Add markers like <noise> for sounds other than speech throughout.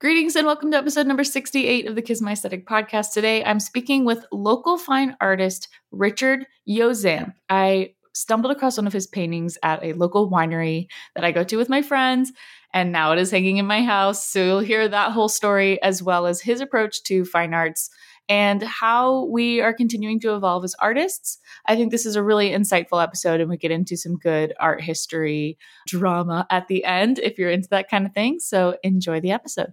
Greetings and welcome to episode number 68 of the Kiss My Aesthetic podcast. Today I'm speaking with local fine artist Richard Yozamp. I stumbled across one of his paintings at a local winery that I go to with my friends, and now it is hanging in my house. So you'll hear that whole story as well as his approach to fine arts and how we are continuing to evolve as artists. I think this is a really insightful episode, and we get into some good art history drama at the end if you're into that kind of thing. So enjoy the episode.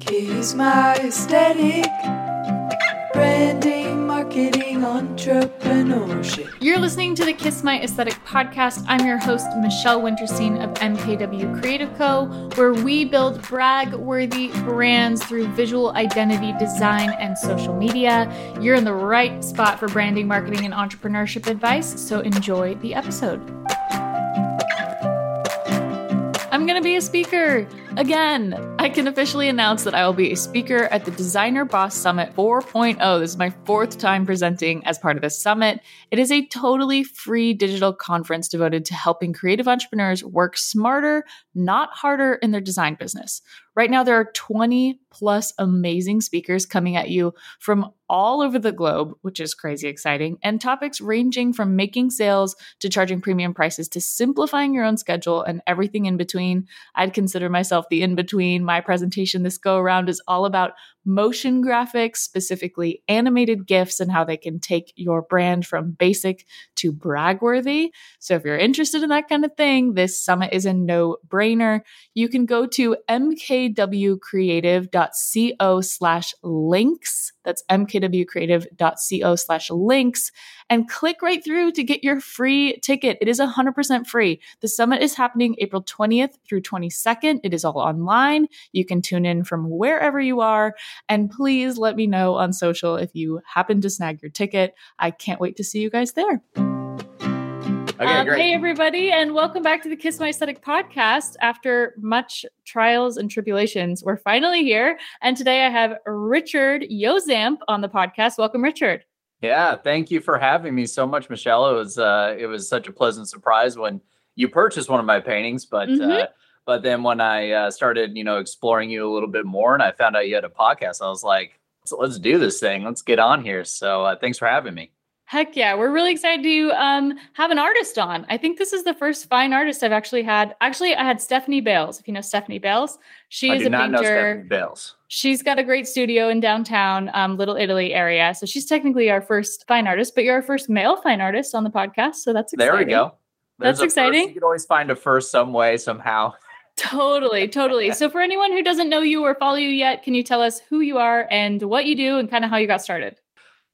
Kiss my aesthetic, branding, marketing, entrepreneurship. You're listening to the Kiss My Aesthetic podcast. I'm your host, Michelle Winterstein of MKW Creative Co., where we build brag worthy brands through visual identity design and social media. You're in the right spot for branding, marketing, and entrepreneurship advice, so enjoy the episode. I'm going to be a speaker again. I can officially announce that I will be a speaker at the Designer Boss Summit 4.0. This is my fourth time presenting as part of this summit. It is a totally free digital conference devoted to helping creative entrepreneurs work smarter, not harder in their design business. Right now, there are 20 plus amazing speakers coming at you from all over the globe, which is crazy exciting, and topics ranging from making sales to charging premium prices to simplifying your own schedule and everything in between. I'd consider myself the in between. My presentation this go around is all about motion graphics, specifically animated GIFs, and how they can take your brand from basic to bragworthy. So if you're interested in that kind of thing, this summit is a no brainer. You can go to mkwcreative.co slash links. That's mkwcreative.co slash links and click right through to get your free ticket. It is 100% free. The summit is happening April 20th through 22nd. It is all online. You can tune in from wherever you are. And please let me know on social if you happen to snag your ticket. I can't wait to see you guys there. Okay, Um, great. hey, everybody, and welcome back to the Kiss My Aesthetic podcast. After much trials and tribulations, we're finally here. And today I have Richard Yozamp on the podcast. Welcome, Richard. Yeah, thank you for having me so much, Michelle. It was uh, it was such a pleasant surprise when you purchased one of my paintings, but uh, Mhm. But then when I uh, started, you know, exploring you a little bit more, and I found out you had a podcast, I was like, let's, let's do this thing. Let's get on here. So uh, thanks for having me. Heck yeah, we're really excited to um, have an artist on. I think this is the first fine artist I've actually had. Actually, I had Stephanie Bales. If you know Stephanie Bales, she I is a painter. Stephanie Bales. She's got a great studio in downtown um, Little Italy area. So she's technically our first fine artist, but you're our first male fine artist on the podcast. So that's exciting. There we go. That's a first. exciting. You can always find a first some way, somehow. <laughs> Totally, totally. So for anyone who doesn't know you or follow you yet, can you tell us who you are and what you do and kind of how you got started?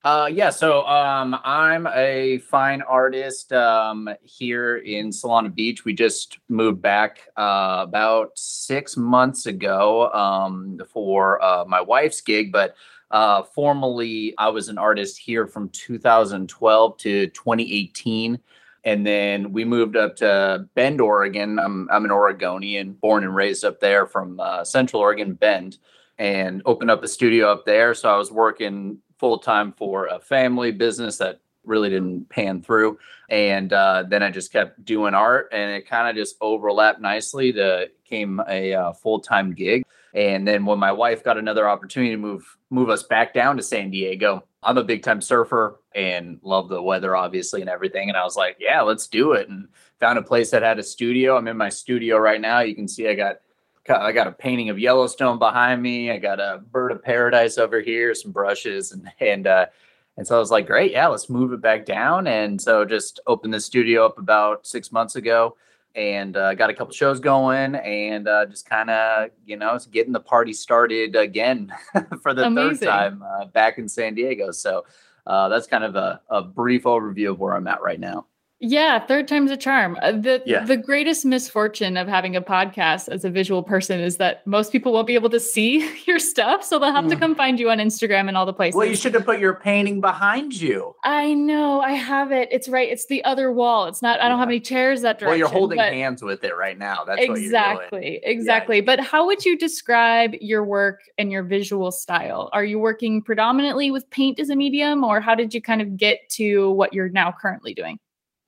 Uh, yeah, so um, I'm a fine artist um, here in Solana Beach. We just moved back uh, about six months ago um, for uh, my wife's gig, but uh, formally, I was an artist here from 2012 to 2018. And then we moved up to Bend, Oregon. I'm, I'm an Oregonian, born and raised up there from uh, Central Oregon, Bend, and opened up a studio up there. So I was working full time for a family business that really didn't pan through. And uh, then I just kept doing art, and it kind of just overlapped nicely to came a uh, full time gig. And then when my wife got another opportunity to move move us back down to San Diego, I'm a big time surfer and love the weather, obviously, and everything. And I was like, yeah, let's do it. And found a place that had a studio. I'm in my studio right now. You can see I got I got a painting of Yellowstone behind me. I got a bird of paradise over here, some brushes, and and uh, and so I was like, great, yeah, let's move it back down. And so just opened the studio up about six months ago, and uh, got a couple shows going, and uh, just kind of you know getting the party started again <laughs> for the Amazing. third time uh, back in San Diego. So uh, that's kind of a, a brief overview of where I'm at right now. Yeah, third time's a charm. Uh, the Yeah. the greatest misfortune of having a podcast as a visual person is that most people won't be able to see <laughs> your stuff, so they'll have to Mm. come find you on Instagram and all the places. Well, you should have put your painting behind you. I know, I have it. It's right. It's the other wall. It's not. I don't have any chairs that direction. Well, you're holding hands with it right now. That's what you're doing. exactly exactly but how would you describe your work and your visual style are you working predominantly with paint as a medium or how did you kind of get to what you're now currently doing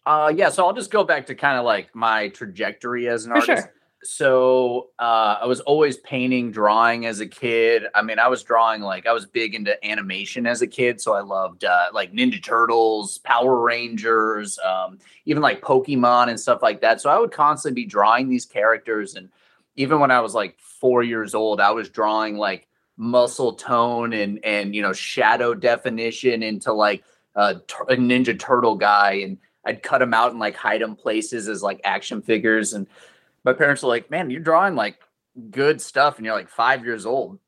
Uh, yeah, so I'll just go back to kind of like my trajectory as an For artist. sure. so uh, I was always painting, drawing as a kid. I mean, I was drawing like I was big into animation as a kid, so I loved uh, like Ninja Turtles, Power Rangers, um, even like Pokemon and stuff like that. So I would constantly be drawing these characters, and even when I was like four years old, I was drawing like muscle tone and and you know shadow definition into like a, a Ninja Turtle guy, and I'd cut them out and like hide them places as like action figures and my parents were like, man, you're drawing like good stuff and you're like five years old.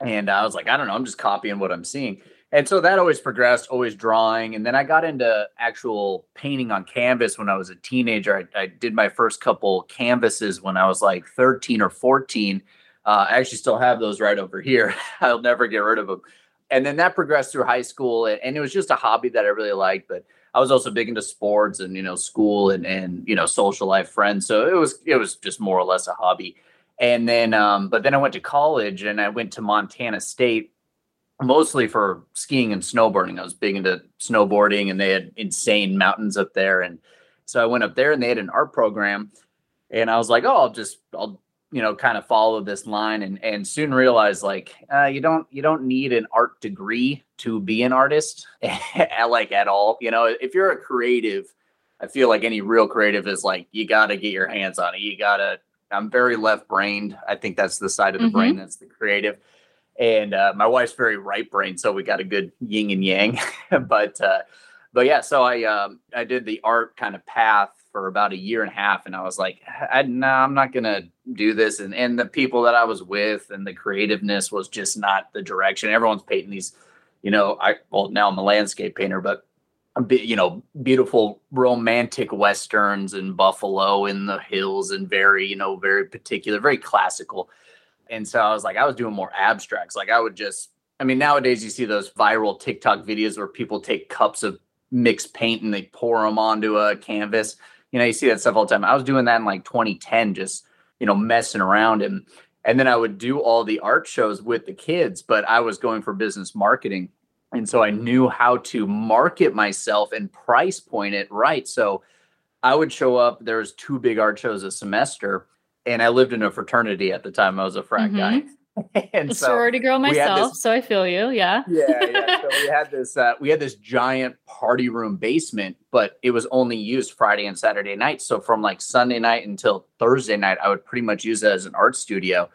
And I was like, I don't know, I'm just copying what I'm seeing. And so that always progressed, always drawing. And then I got into actual painting on canvas when I was a teenager. I, I did my first couple canvases when I was like 13 or 14. Uh, I actually still have those right over here. <laughs> I'll never get rid of them. And then that progressed through high school. And, and it was just a hobby that I really liked. But I was also big into sports and you know school and and you know social life friends. So it was it was just more or less a hobby. And then um, but then I went to college and I went to Montana State mostly for skiing and snowboarding. I was big into snowboarding and they had insane mountains up there and so I went up there and they had an art program and I was like, "Oh, I'll just I'll you know kind of follow this line and and soon realized like uh, you don't you don't need an art degree to be an artist <laughs> like at all you know? If you're a creative i feel like any real creative is like you got to get your hands on it. You got to i'm very left brained i think that's the side of the mm-hmm. brain that's the creative. And uh, my wife's very right brain so we got a good yin and yang. <laughs> But uh, but yeah so i um i did the art kind of path for about a year and a half and i was like I, no i'm not gonna do this. And and the people that i was with and the creativeness was just not the direction. Everyone's painting these you know i well now i'm a landscape painter but you know beautiful romantic westerns and buffalo in the hills and very you know very particular very classical. And so i was like i was doing more abstracts. Like i would just i mean nowadays you see those viral tiktok videos where people take cups of mixed paint and they pour them onto a canvas you know, you see that stuff all the time. I was doing that in like 2010, just, you know, messing around and and then I would do all the art shows with the kids, but I was going for business marketing. And so I knew how to market myself and price point it right. So I would show up, there was two big art shows a semester, and I lived in a fraternity at the time. I was a frat mm-hmm. guy. <laughs> and so sorority girl myself, this, so I feel you. Yeah. yeah, yeah. So <laughs> we had this uh, we had this giant party room basement, but it was only used Friday and Saturday nights. So from like Sunday night until Thursday night, I would pretty much use it as an art studio.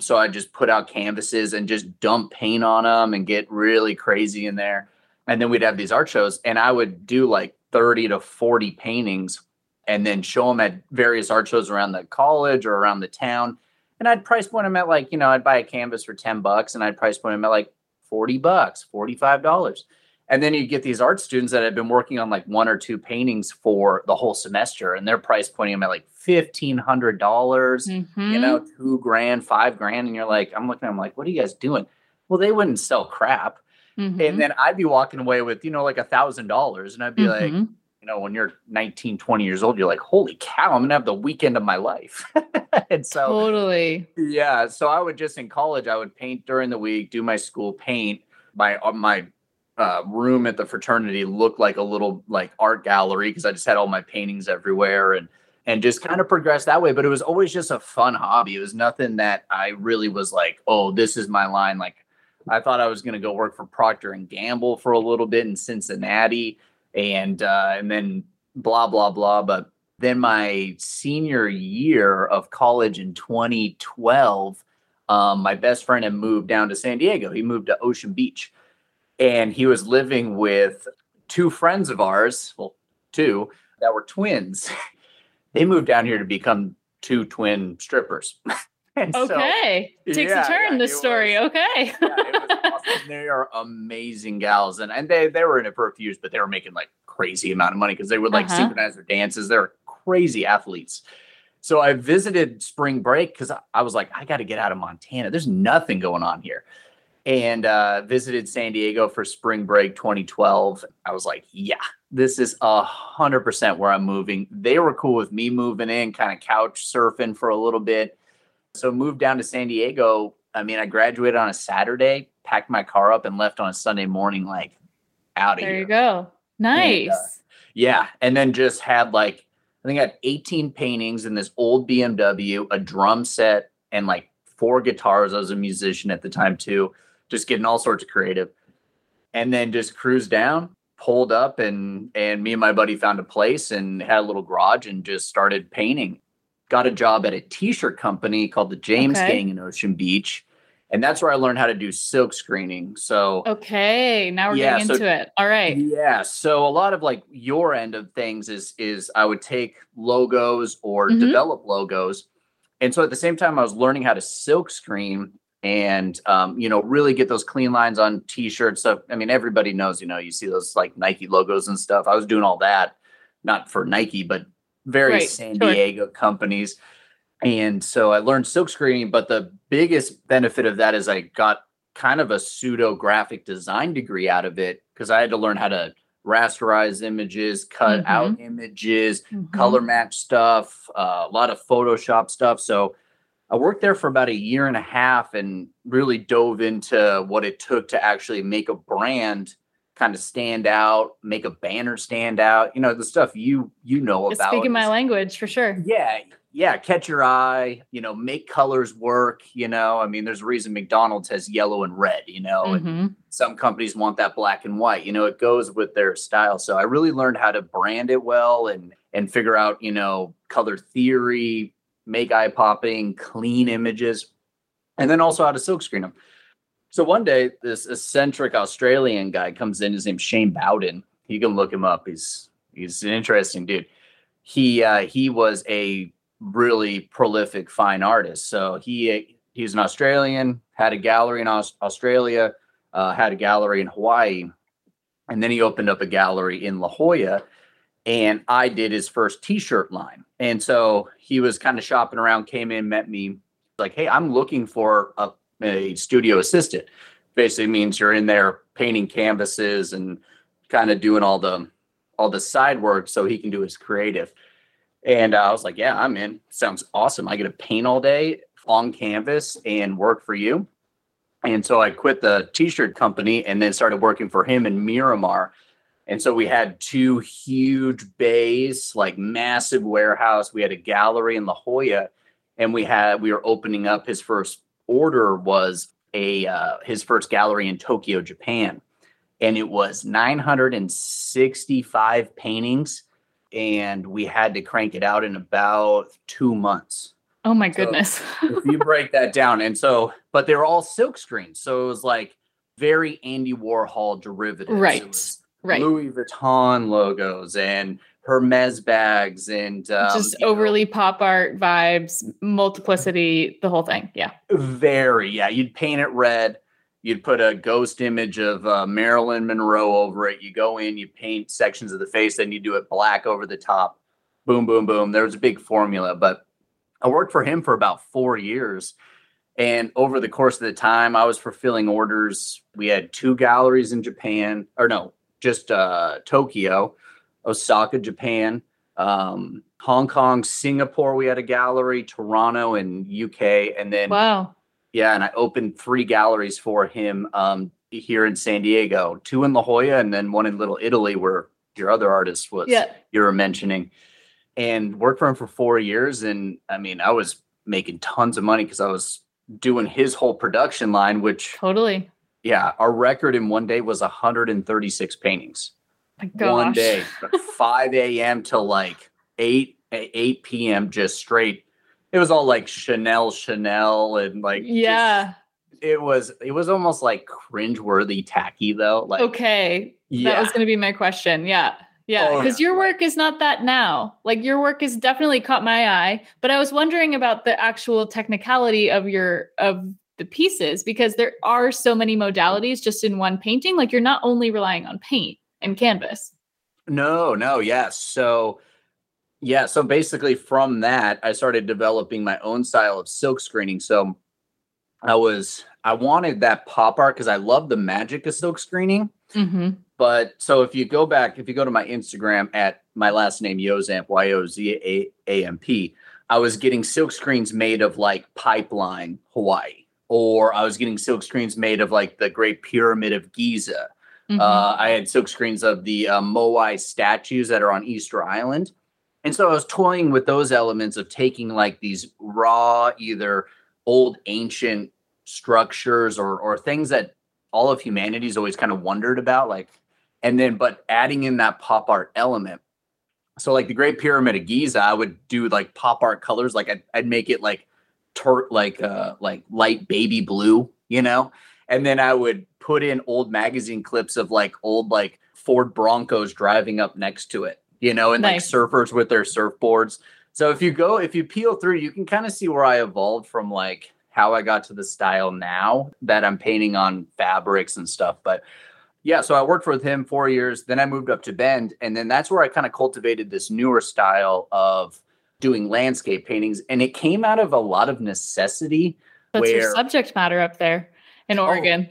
So I just put out canvases and just dump paint on them and get really crazy in there. And then we'd have these art shows, and I would do like 30 to 40 paintings and then show them at various art shows around the college or around the town and I'd price point them at like, you know, I'd buy a canvas for 10 bucks and I'd price point them at like 40 bucks, $45. And then you get these art students that have been working on like one or two paintings for the whole semester and they're price pointing them at like $1,500, dollars mm-hmm. you know, two grand, five grand. And you're like, I'm looking at them like, what are you guys doing? Well, they wouldn't sell crap. Mm-hmm. And then I'd be walking away with, you know, like a thousand dollars. And I'd be mm-hmm. like, you know, when you're 19, 20 years old, you're like, holy cow, I'm gonna have the weekend of my life. <laughs> and so totally. Yeah. So I would just in college, I would paint during the week, do my school paint. My uh, my uh, room at the fraternity looked like a little like art gallery because I just had all my paintings everywhere and and just kind of progressed that way. But it was always just a fun hobby. It was nothing that I really was like, oh, this is my line. Like I thought I was to go work for Procter and Gamble for a little bit in Cincinnati and uh, and then blah blah blah. But then my senior year of college in 2012, um, my best friend had moved down to San Diego. He moved to Ocean Beach, and he was living with two friends of ours. Well, two that were twins. <laughs> they moved down here to become two twin strippers. <laughs> okay. So, Takes yeah, a turn, yeah, this story. Was, okay. yeah, awesome. <laughs> They are amazing gals. And, and they, they were in it for a few years, but they were making like crazy amount of money because they would like uh-huh. synchronize their dances. They're crazy athletes. So I visited spring break because I, I was like, I got to get out of Montana. There's nothing going on here. And uh, visited San Diego for spring break 2012. I was like, yeah, this is a hundred percent where I'm moving. They were cool with me moving in, kind of couch surfing for a little bit so moved down to San Diego. I mean, I graduated on a Saturday, packed my car up, and left on a Sunday morning, like out of there here. There you go. Nice. And, uh, yeah, and then just had like I think I had 18 paintings in this old BMW, a drum set, and like four guitars. I was a musician at the time too, just getting all sorts of creative. And then just cruised down, pulled up, and and me and my buddy found a place and had a little garage and just started painting. Got a job at a t-shirt company called the James Okay. Gang in Ocean Beach. And that's where I learned how to do silk screening. So Okay, now we're Yeah, getting so- into it. All right. yeah, so a lot of like your end of things is is I would take logos or Mhm. develop logos, and so at the same time I was learning how to silk screen and um, you know really get those clean lines on t-shirts. So I mean everybody knows you know you see those like Nike logos and stuff. I was doing all that, not for Nike, but various Right, San sure. Diego companies. And so I learned silk screening, but the biggest benefit of that is I got kind of a pseudo graphic design degree out of it because I had to learn how to rasterize images, cut out images, Mhm. color match stuff, uh, a lot of Photoshop stuff. So I worked there for about a year and a half and really dove into what it took to actually make a brand kind of stand out, make a banner stand out. You know, the stuff you you know It's about. speaking my language for sure. yeah yeah catch your eye you know make colors work you know i mean there's a reason mcdonald's has yellow and red you know and Mhm. some companies want that black and white you know it goes with their style so i really learned how to brand it well and and figure out you know color theory make eye popping clean images and then also how to silk screen them so one day this eccentric australian guy comes in his name's shane bowden. You can look him up. He's he's an interesting dude. He uh he was a really prolific fine artist. So he he's an australian had a gallery in Aus- australia uh, had a gallery in hawaii and then he opened up a gallery in la jolla and i did his first t-shirt line. And so he was kind of shopping around came in met me like hey i'm looking for a, a studio assistant basically means you're in there painting canvases and kind of doing all the all the side work so he can do his creative and uh, I was like, yeah, I'm in. Sounds awesome. I get to paint all day on canvas and work for you. And so I quit the t-shirt company and then started working for him in Miramar. And so we had two huge bays, like massive warehouse. We had a gallery in La Jolla, and we had we were opening up. His first order was a uh, his first gallery in Tokyo, Japan, and it was 965 paintings and we had to crank it out in about two months. Oh my So- goodness. if you <laughs> break that down, and so, but they were all silk screens, so it was like very Andy Warhol derivative, Right, right. Louis Vuitton logos and Hermes bags and um, Just you know, overly pop art vibes, multiplicity, the whole thing. Yeah. very yeah. You'd paint it red. You'd put a ghost image of uh, Marilyn Monroe over it. You go in, you paint sections of the face, then you do it black over the top. Boom, boom, boom. There was a big formula, but I worked for him for about four years. And over the course of the time, I was fulfilling orders. We had two galleries in Japan, or no, just uh, Tokyo, Osaka, Japan, um, Hong Kong, Singapore. We had a gallery, Toronto, and UK. And then Wow. yeah, and I opened three galleries for him um, here in San Diego, two in La Jolla, and then one in Little Italy, where your other artist was Yeah. you were mentioning. And worked for him for four years, and I mean, I was making tons of money because I was doing his whole production line. Which, Totally. yeah, our record in one day was 136 paintings. Gosh. One day, from 5 a.m. to like 8 8 p.m. just straight. It was all like Chanel, Chanel, and like just- Yeah. it was it was almost like cringeworthy tacky though. Like okay. That was going to be my question. Yeah. Yeah. Oh, Because yeah. your work is not that now. Like your work has definitely caught my eye. But I was wondering about the actual technicality of your, of, the pieces because there are so many modalities just in one painting like you're not only relying on paint and canvas no, no, yes. So yeah, so basically from that, I started developing my own style of silk screening. So I was I wanted that pop art because I love the magic of silk screening. mm-hmm. But so if you go back, if you go to my Instagram at my last name Yozamp Y O Z A A M P, I was getting silk screens made of like Pipeline Hawaii, or I was getting silk screens made of like the Great Pyramid of Giza. Mm-hmm. Uh, I had silk screens of the uh, Moai statues that are on Easter Island. And so I was toying with those elements of taking like these raw, either old ancient structures or or things that all of humanity's always kind of wondered about, like, and then but adding in that pop art element. So like the Great Pyramid of Giza, I would do like pop art colors, like I'd, I'd make it like tur- like uh like light baby blue, you know, and then I would put in old magazine clips of like old like Ford Broncos driving up next to it, you know, and Nice. like surfers with their surfboards. So if you go, if you peel through, you can kind of see where I evolved from like how I got to the style now that I'm painting on fabrics and stuff. But yeah, so I worked with him four years. Then I moved up to Bend, and then that's where I kind of cultivated this newer style of doing landscape paintings. And it came out of a lot of necessity. That's your subject matter up there in oh, Oregon.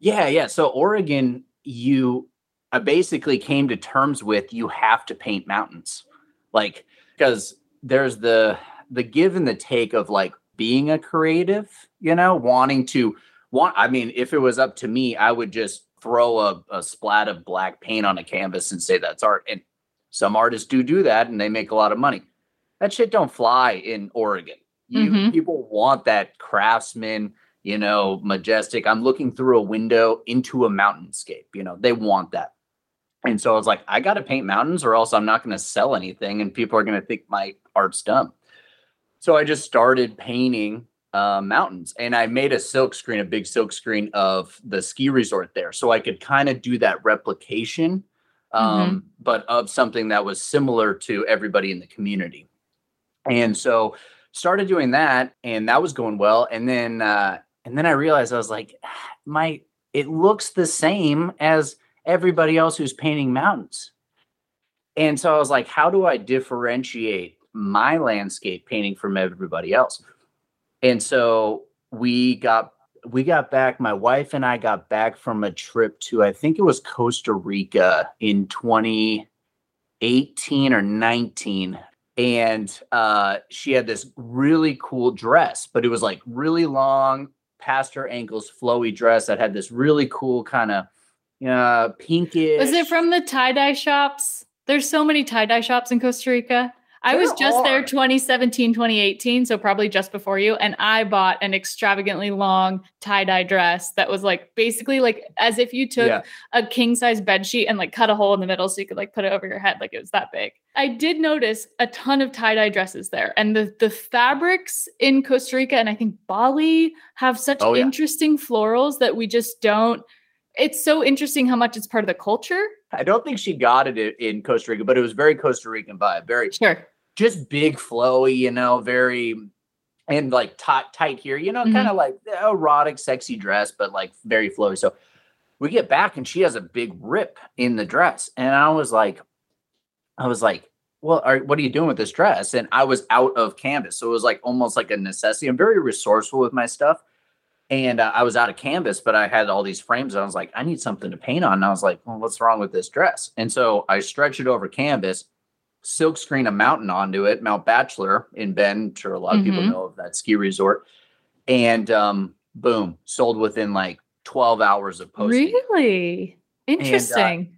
Yeah, yeah. So Oregon, you I basically came to terms with you have to paint mountains. Like because there's the the give and the take of like being a creative, you know, wanting to want I mean, if it was up to me, I would just throw a, a splat of black paint on a canvas and say that's art. And some artists do do that and they make a lot of money. That shit don't fly in Oregon. You Mhm. people want that craftsman, you know, majestic. I'm looking through a window into a mountainscape. You know, they want that. And so I was like, I got to paint mountains or else I'm not going to sell anything and people are going to think my art's dumb. So I just started painting uh, mountains and I made a silk screen, a big silk screen of the ski resort there. So I could kind of do that replication, um, but of something that was similar to everybody in the community. And so started doing that and that was going well. And then, uh, and then I realized I was like, <sighs> my, it looks the same as everybody else who's painting mountains. And so I was like, how do I differentiate my landscape painting from everybody else? And so we got we got back my wife and I got back from a trip to I think it was Costa Rica in 2018 or 19 and uh she had this really cool dress but it was like really long past her ankles flowy dress that had this really cool kind of uh pinkish Was it from the tie dye shops? There's so many tie dye shops in Costa Rica. I was just there 2017, 2018, so probably just before you. And I bought an extravagantly long tie dye dress that was like basically like as if you took Yeah. a king size bed sheet and like cut a hole in the middle so you could like put it over your head, like it was that big. I did notice a ton of tie dye dresses there, and the the fabrics in Costa Rica and I think Bali have such Oh, yeah. interesting florals that we just don't. It's so interesting how much it's part of the culture. I don't think she got it in Costa Rica, but it was very Costa Rican vibe, very Sure. just big, flowy, you know, very and like tight, tight here, you know, Mhm. kind of like erotic, sexy dress, but like very flowy. So we get back and she has a big rip in the dress, and I was like, I was like, well, are, what are you doing with this dress? And I was out of canvas, so it was like almost like a necessity. I'm very resourceful with my stuff. And uh, I was out of canvas, but I had all these frames. And I was like, I need something to paint on. And I was like, well, what's wrong with this dress? And so I stretched it over canvas, silk screen a mountain onto it, Mount Bachelor in Bend. Sure a lot of people Mhm. know of that ski resort. And um, boom, sold within like 12 hours of posting. Really interesting. And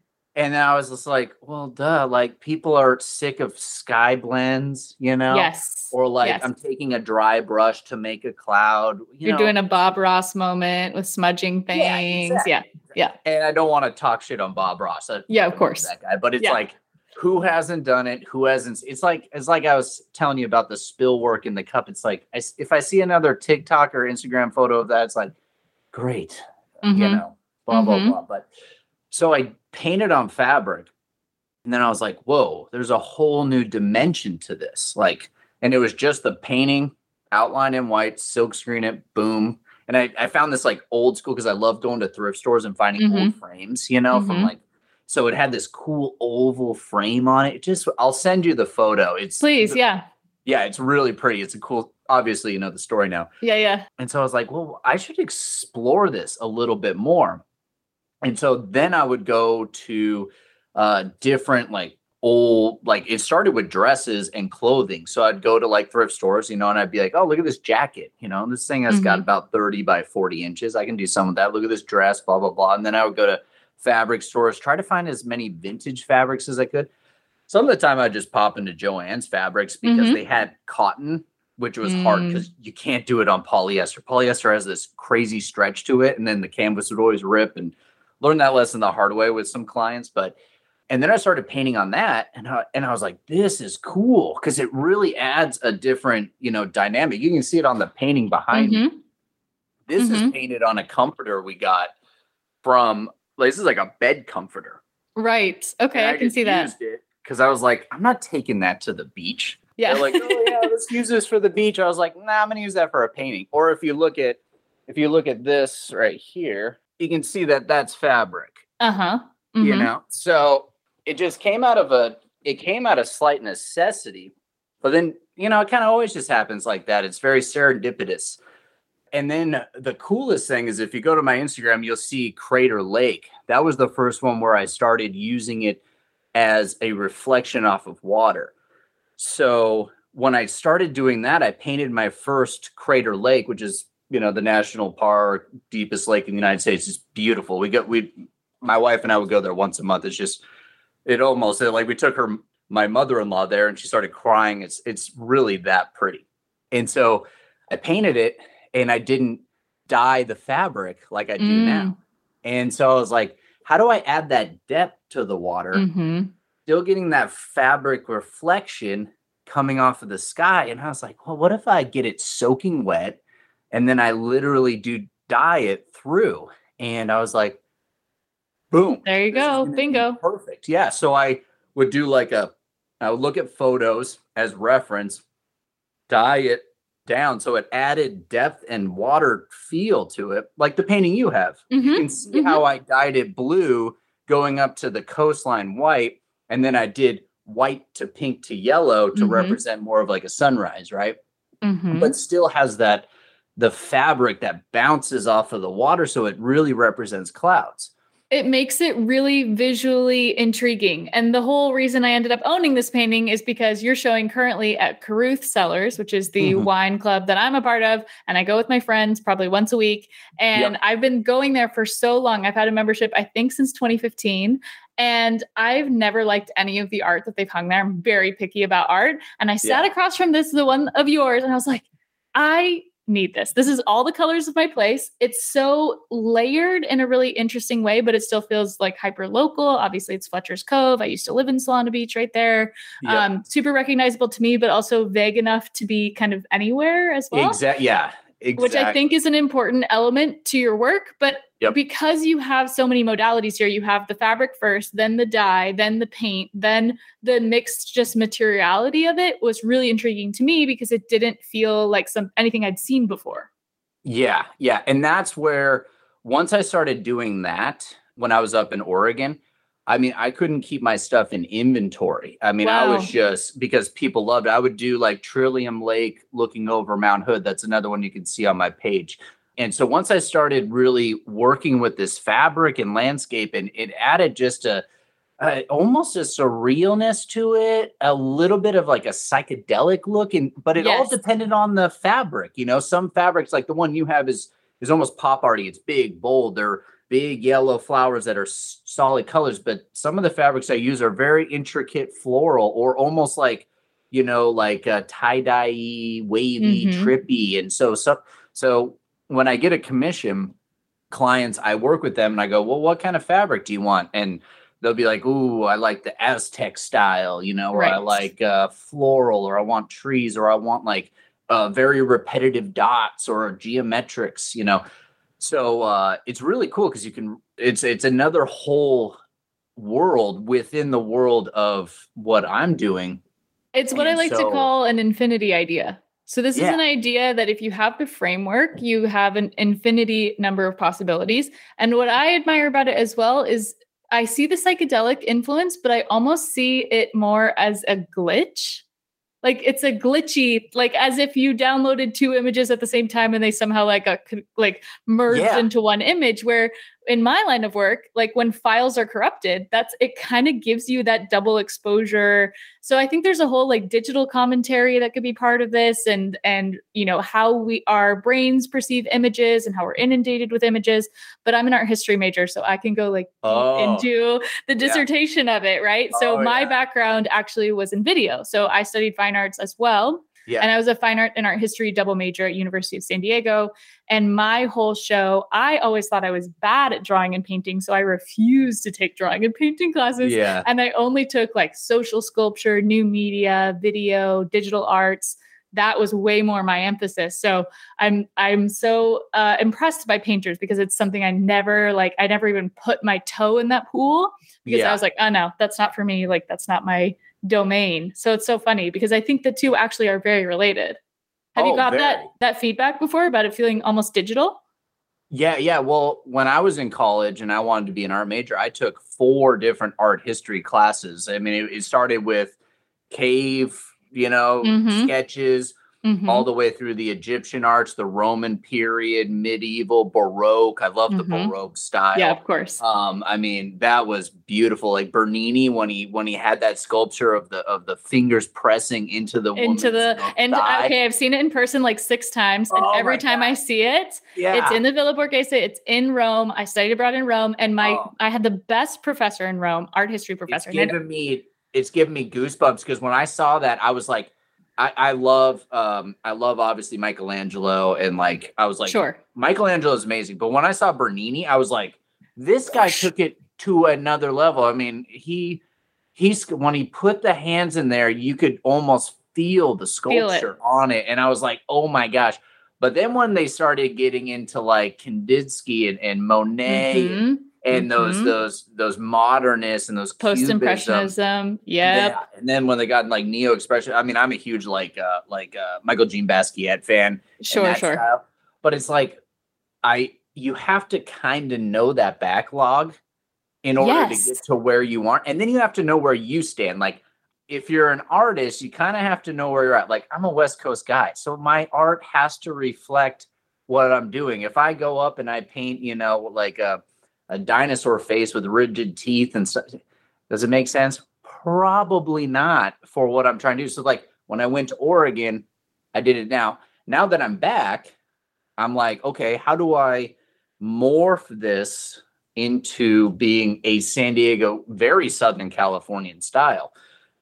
then I was just like, well, duh, like people are sick of sky blends, you know? yes. Or like yes. I'm taking a dry brush to make a cloud. You You're know? doing a Bob Ross moment with smudging things. Yeah, Yeah. exactly. yeah. and I don't want to talk shit on Bob Ross. I- Yeah, of course. that guy. But it's Yeah. like, who hasn't done it? Who hasn't? It's like it's like I was telling you about the spill work in the cup. It's like I if I see another TikTok or Instagram photo of that, it's like, great, you Mhm. know, blah blah Mhm. blah. But so I painted on fabric, and then I was like, whoa, there's a whole new dimension to this. Like, and it was just the painting, outline in white, silk screen it, boom. And I, I found this like old school because I love going to thrift stores and finding old frames, you know, from Mhm. like so it had this cool oval frame on it. It Just I'll send you the photo. It's Please. Yeah. yeah, it's really pretty. It's a cool, obviously, you know the story now. Yeah. Yeah. And so I was like, well, I should explore this a little bit more. And so then I would go to uh different like old like it started with dresses and clothing. So I'd go to like thrift stores, you know, and I'd be like, oh, look at this jacket, you know, this thing has got Mhm. about 30 by 40 inches. I can do some of that. Look at this dress, blah, blah, blah. And then I would go to fabric stores, try to find as many vintage fabrics as I could. some of the time I just pop into Joann's fabrics because Mhm. they had cotton, which was hard Mm. because you can't do it on polyester. Polyester has this crazy stretch to it, and then the canvas would always rip. And learned that lesson the hard way with some clients. But and then I started painting on that, and I, and I was like, this is cool because it really adds a different you know dynamic. You can see it on the painting behind me. Mhm. This is Mhm. painted on a comforter we got from. Like, this is like a bed comforter. Right. Okay, And I, can see that. because I was like, I'm not taking that to the beach. Yeah. They're like, oh yeah, let's use this for the beach. I was like, nah, I'm gonna use that for a painting. Or if you look at if you look at this right here, you can see that that's fabric. uh huh. You know, so it just came out of a it came out of slight necessity, but then you know it kind of always just happens like that. It's very serendipitous. And then the coolest thing is if you go to my Instagram, you'll see Crater Lake. That was the first one where I started using it as a reflection off of water. So when I started doing that, I painted my first Crater Lake, which is you know the national park, deepest lake in the United States. It's beautiful. We go we, my wife and I would go there once a month. It's just it almost like we took her my mother-in-law there, and she started crying. It's it's really that pretty. And so I painted it, and I didn't dye the fabric like I do Mm. now. And so I was like, how do I add that depth to the water? hmm still getting that fabric reflection coming off of the sky. And I was like, well, what if I get it soaking wet and then I literally do dye it through? And I was like, boom. There you go. Bingo. Perfect. Yeah. So I would do like a, I would look at photos as reference, dye it down. So it added depth and water feel to it, like the painting you have. You hmm can see mhm. how I dyed it blue going up to the coastline white, and then I did white to pink to yellow to Mhm. represent more of like a sunrise, right? hmm But still has that the fabric that bounces off of the water, so it really represents clouds. it makes it really visually intriguing. And the whole reason I ended up owning this painting is because you're showing currently at Carruth Cellars, which is the Mhm. wine club that I'm a part of. And I go with my friends probably once a week. And I've been going there for so long. I've had a membership, I think, since 2015. And I've never liked any of the art that they've hung there. I'm very picky about art. And I sat Yeah. across from this, the one of yours, and I was like, I need this. This is all the colors of my place. It's so layered in a really interesting way, but it still feels like hyper local. Obviously, it's Fletcher's Cove. I used to live in Solana Beach right there. Yep. Um, super recognizable to me, but also vague enough to be kind of anywhere as well. exactly. Yeah. Exactly. Which I think is an important element to your work. But Yep. because you have so many modalities here, you have the fabric first, then the dye, then the paint, then the mixed just materiality of it was really intriguing to me because it didn't feel like some anything I'd seen before. Yeah, yeah. And that's where once I started doing that when I was up in Oregon, I mean, I couldn't keep my stuff in inventory. I mean, I was just because people loved it. I would do like Trillium Lake looking over Mount Hood. That's another one you can see on my page. And so once I started really working with this fabric and landscape, and it added just a, a almost a surrealness to it, a little bit of like a psychedelic look, and but it all depended on the fabric. You know, some fabrics like the one you have is is almost pop arty. It's big, bold. They're big yellow flowers that are solid colors. But some of the fabrics I use are very intricate floral or almost like, you know, like uh, tie dye, wavy, Mhm. trippy. And so, so, so when I get a commission, clients, I work with them and I go, well, what kind of fabric do you want? And they'll be like, ooh, I like the Aztec style, you know, or I like uh, floral, or I want trees, or I want like uh, very repetitive dots or geometrics, you know. So uh, it's really cool because you can. It's it's another whole world within the world of what I'm doing. It's what I And like to call an infinity idea. So this is an idea that if you have the framework, you have an infinity number of possibilities. And what I admire about it as well is I see the psychedelic influence, but I almost see it more as a glitch. Like it's a glitchy, like as if you downloaded two images at the same time and they somehow like got like merged Yeah. into one image. Where in my line of work, like when files are corrupted, that's it kind of gives you that double exposure. So I think there's a whole like digital commentary that could be part of this and and you know how we our brains perceive images and how we're inundated with images. But I'm an art history major, so I can go like Oh. into the dissertation of it, right? So Oh, my yeah. background actually was in video. So I studied fine arts as well. Yeah. And I was a fine art and art history double major at University of San Diego. And my whole show, I always thought I was bad at drawing and painting. So I refused to take drawing and painting classes. yeah. And I only took like social sculpture, new media, video, digital arts. That was way more my emphasis. So I'm I'm so uh, impressed by painters because it's something I never like. I never even put my toe in that pool because I was like, oh no, that's not for me. Like that's not my domain. So it's so funny because I think the two actually are very related. Have you Oh, got that very. that feedback before about it feeling almost digital? Yeah, yeah. Well, when I was in college and I wanted to be an art major, I took four different art history classes. I mean, it, it started with cave, you know, Mhm. sketches, Mhm. all the way through the Egyptian arts, the Roman period, medieval, Baroque. I love the Mhm. Baroque style. yeah, of course. Um, I mean, that was beautiful. Like Bernini when he when he had that sculpture of the of the fingers pressing into the Into the and thigh. okay, I've seen it in person like six times, and Oh every time I see it, yeah. It's in the Villa Borghese. It's in Rome. I studied abroad in Rome, and my Oh. I had the best professor in Rome, art history professor. it's given me it's giving me goosebumps because when I saw that, I was like, I, I love um I love obviously Michelangelo and like I was like sure, Michelangelo is amazing, but when I saw Bernini, I was like, this guy took it to another level. I mean, he he's when he put the hands in there, you could almost feel the Feel it. sculpture on it, and I was like, oh my gosh. But then when they started getting into like Kandinsky and, and Monet Mhm. and those Mhm. those those modernists and those post impressionism. Yep. yeah. And then when they got like neo expression, I mean, I'm a huge like uh like uh Michael Jean Basquiat fan. Sure, sure. style. But it's like I you have to kind of know that backlog in order Yes. to get to where you want. And then you have to know where you stand. Like if you're an artist, you kind of have to know where you're at. Like I'm a West Coast guy, so my art has to reflect what I'm doing. If I go up and I paint, you know, like a a dinosaur face with rigid teeth and stuff, does it make sense? Probably not for what I'm trying to do. So like when I went to Oregon, I did it now. Now that I'm back, I'm like, okay, how do I morph this into being a San Diego, very Southern Californian style?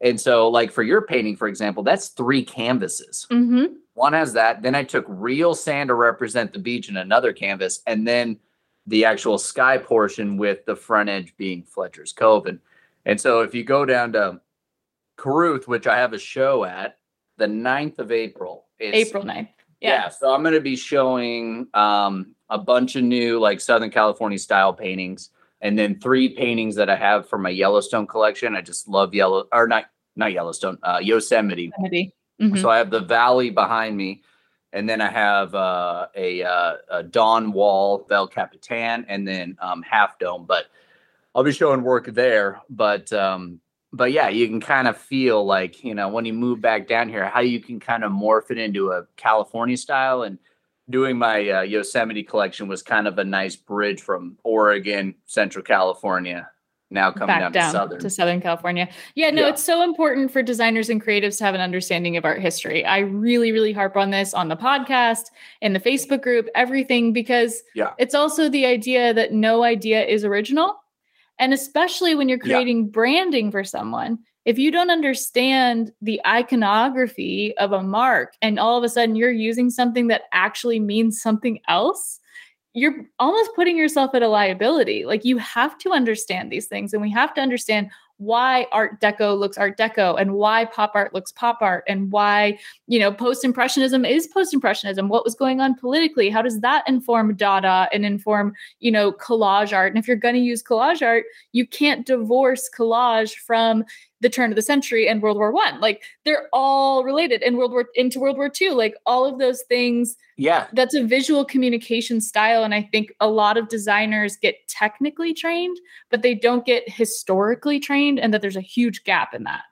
And so, like for your painting, for example, that's three canvases. hmm One has that. Then I took real sand to represent the beach in another canvas, and then the actual sky portion with the front edge being Fletcher's Cove. And, and so if you go down to Carruth, which I have a show at the 9th of April, it's, April 9th. yeah. Yeah. So I'm going to be showing um, a bunch of new like Southern California style paintings, and then three paintings that I have for my Yellowstone collection. I just love yellow or not not Yellowstone, uh, Yosemite. Kennedy. Mhm. So I have the valley behind me, and then I have uh, a, uh, a Dawn Wall, Vel Capitan, and then um, Half Dome. But I'll be showing work there. But um, but yeah, you can kind of feel like you know when you move back down here, how you can kind of morph it into a California style. And doing my uh, Yosemite collection was kind of a nice bridge from Oregon, Central California, now coming back down, down to Southern. to Southern California. Yeah, no, Yeah. it's so important for designers and creatives to have an understanding of art history. I really, really harp on this on the podcast, in the Facebook group, everything, because Yeah. it's also the idea that no idea is original. And especially when you're Yeah. creating branding for someone, if you don't understand the iconography of a mark and all of a sudden you're using something that actually means something else, you're almost putting yourself at a liability. Like you have to understand these things and we have to understand why art deco looks art deco and why pop art looks pop art and why, you know, post impressionism is post impressionism. What was going on politically? How does that inform Dada and inform, you know, collage art? And if you're going to use collage art, you can't divorce collage from the turn of the century and World War One. Like they're all related in World War into World War Two. Like all of those things yeah, that's a visual communication style and i think a lot of designers get technically trained but they don't get historically trained and that there's a huge gap in that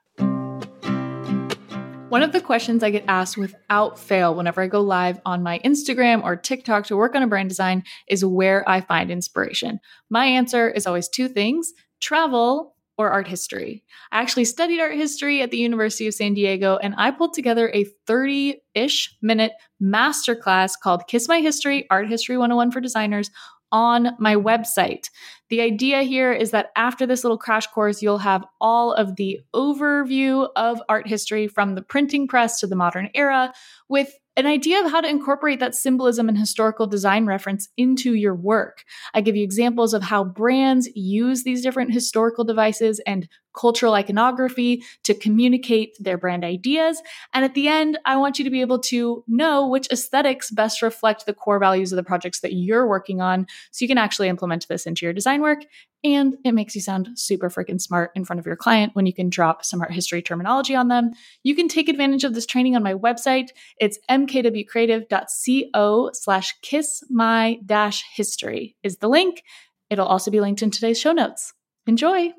One of the questions I get asked without fail whenever I go live on my Instagram or TikTok to work on a brand design is where I find inspiration. My answer is always two things travel or art history. I actually studied art history at the University of San Diego and I pulled together a 30 ish minute masterclass called Kiss My History Art History 101 for Designers on my website. The idea here is that after this little crash course, you'll have all of the overview of art history from the printing press to the modern era with an idea of how to incorporate that symbolism and historical design reference into your work. I give you examples of how brands use these different historical devices and cultural iconography to communicate their brand ideas. And at the end, I want you to be able to know which aesthetics best reflect the core values of the projects that you're working on so you can actually implement this into your design work. And it makes you sound super freaking smart in front of your client when you can drop some art history terminology on them. You can take advantage of this training on my website. It's mkwcreative.co slash kiss my dash history is the link. It'll also be linked in today's show notes. Enjoy.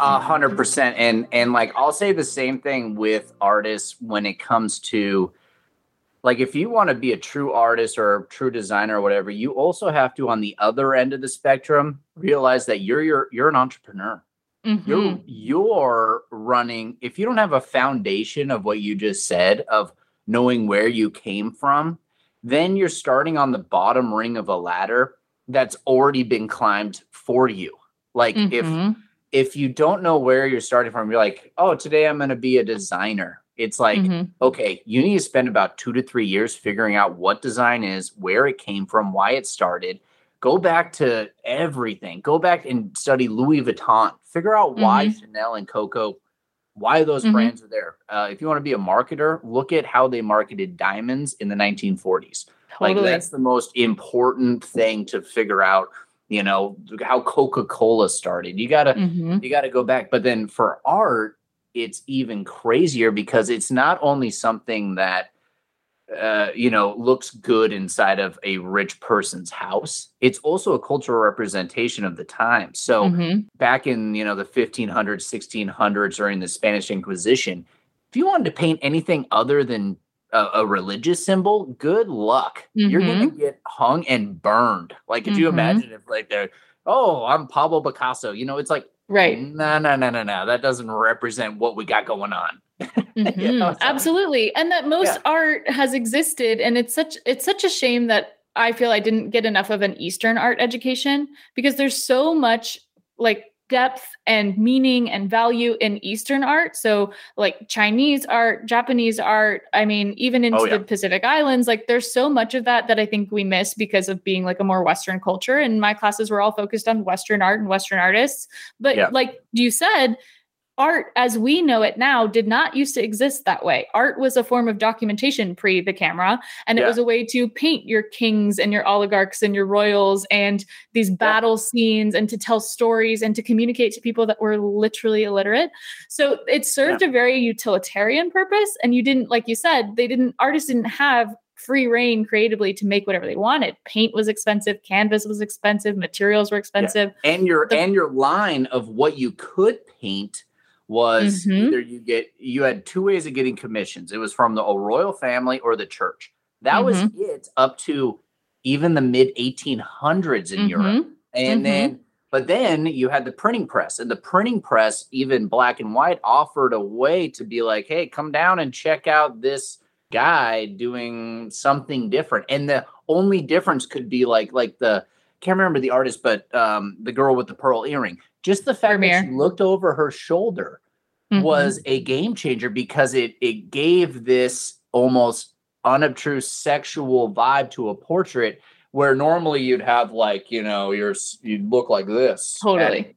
A hundred percent. And and like I'll say the same thing with artists when it comes to like if you want to be a true artist or a true designer or whatever, you also have to on the other end of the spectrum realize that you're you're you're an entrepreneur. Mm-hmm. You're you're running if you don't have a foundation of what you just said of knowing where you came from, then you're starting on the bottom ring of a ladder that's already been climbed for you. Like if Mhm. If you don't know where you're starting from, you're like, oh, today I'm going to be a designer. It's like, Mhm. okay, you need to spend about two to three years figuring out what design is, where it came from, why it started. Go back to everything. Go back and study Louis Vuitton. Figure out why Chanel and Coco, why those Mhm. brands are there. Uh, if you want to be a marketer, look at how they marketed diamonds in the 1940s. Like that's the most important thing to figure out. You know how Coca Cola started. You gotta Mhm. you got to go back. But then for art, it's even crazier because it's not only something that uh, you know looks good inside of a rich person's house. It's also a cultural representation of the time. So Mhm. back in you know the 1500s, 1600s during the Spanish Inquisition, if you wanted to paint anything other than a, a religious symbol, good luck. You're gonna get hung and burned. Like, could you Mhm. imagine if like they're, oh, I'm Pablo Picasso? You know, it's like Right. no, no, no, no, no. That doesn't represent what we got going on. Mhm. <laughs> You know, so- Absolutely. And that most Yeah. art has existed and it's such it's such a shame that I feel I didn't get enough of an eastern art education because there's so much like depth and meaning and value in eastern art. So like Chinese art, Japanese art, I mean even into Oh, yeah. the Pacific Islands like there's so much of that that I think we miss because of being like a more western culture and my classes were all focused on western art and western artists. But Yeah. like you said, art as we know it now did not used to exist that way. Art was a form of documentation pre the camera, and it Yeah. was a way to paint your kings and your oligarchs and your royals and these battle scenes and to tell stories and to communicate to people that were literally illiterate. So it served a very utilitarian purpose. And you didn't, like you said, they didn't, artists didn't have free reign creatively to make whatever they wanted. Paint was expensive, canvas was expensive, materials were expensive. And your The- and your line of what you could paint was Mhm. either you get you had two ways of getting commissions. It was from the royal family or the church. That was Mm-hmm. it up to even the mid 1800s in Europe. Mhm. And Mhm. then, but then you had the printing press, and the printing press, even black and white, offered a way to be like, hey, come down and check out this guy doing something different. And the only difference could be like, like the, can't remember the artist, but um, the girl with the pearl earring. Just the fact that she looked over her shoulder Mhm. was a game changer because it it gave this almost unobtrusive sexual vibe to a portrait where normally you'd have like you know you're you'd look like this Totally.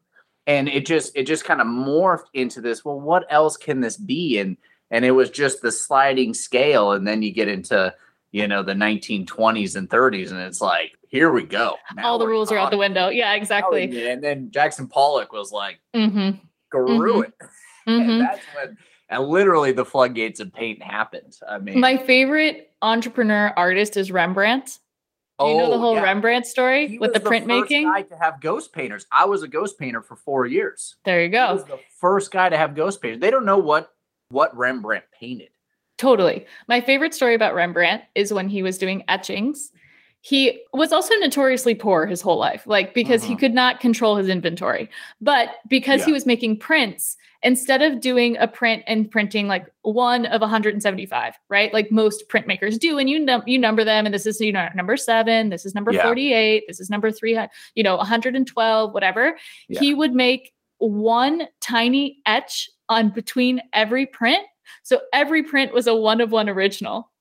and, and it just it just kind of morphed into this well what else can this be and and it was just the sliding scale and then you get into you know the 1920s and 30s and it's like here we go Now all the rules are out the window. Yeah, exactly. and then jackson pollock was like Mm-hmm. screw it <laughs> Mm-hmm. and that's when and literally the floodgates of paint happened. I mean, My favorite entrepreneur artist is Rembrandt. Do you know the oh, whole yeah. Rembrandt story He with was the printmaking? First guy to have ghost painters. I was a ghost painter for four years. There you go. was the first guy to have ghost painters. They don't know what what Rembrandt painted. Totally. My favorite story about Rembrandt is when he was doing etchings. He was also notoriously poor his whole life, like because he Mhm. could not control his inventory. But because he was making prints, instead of doing a print and printing like one of 175, right? Like most printmakers do, and you num- you number them, and this is you know number seven, this is number Yeah. 48, this is number 300, you know 112, whatever. He would make one tiny etch on between every print. So every print was a one of one original.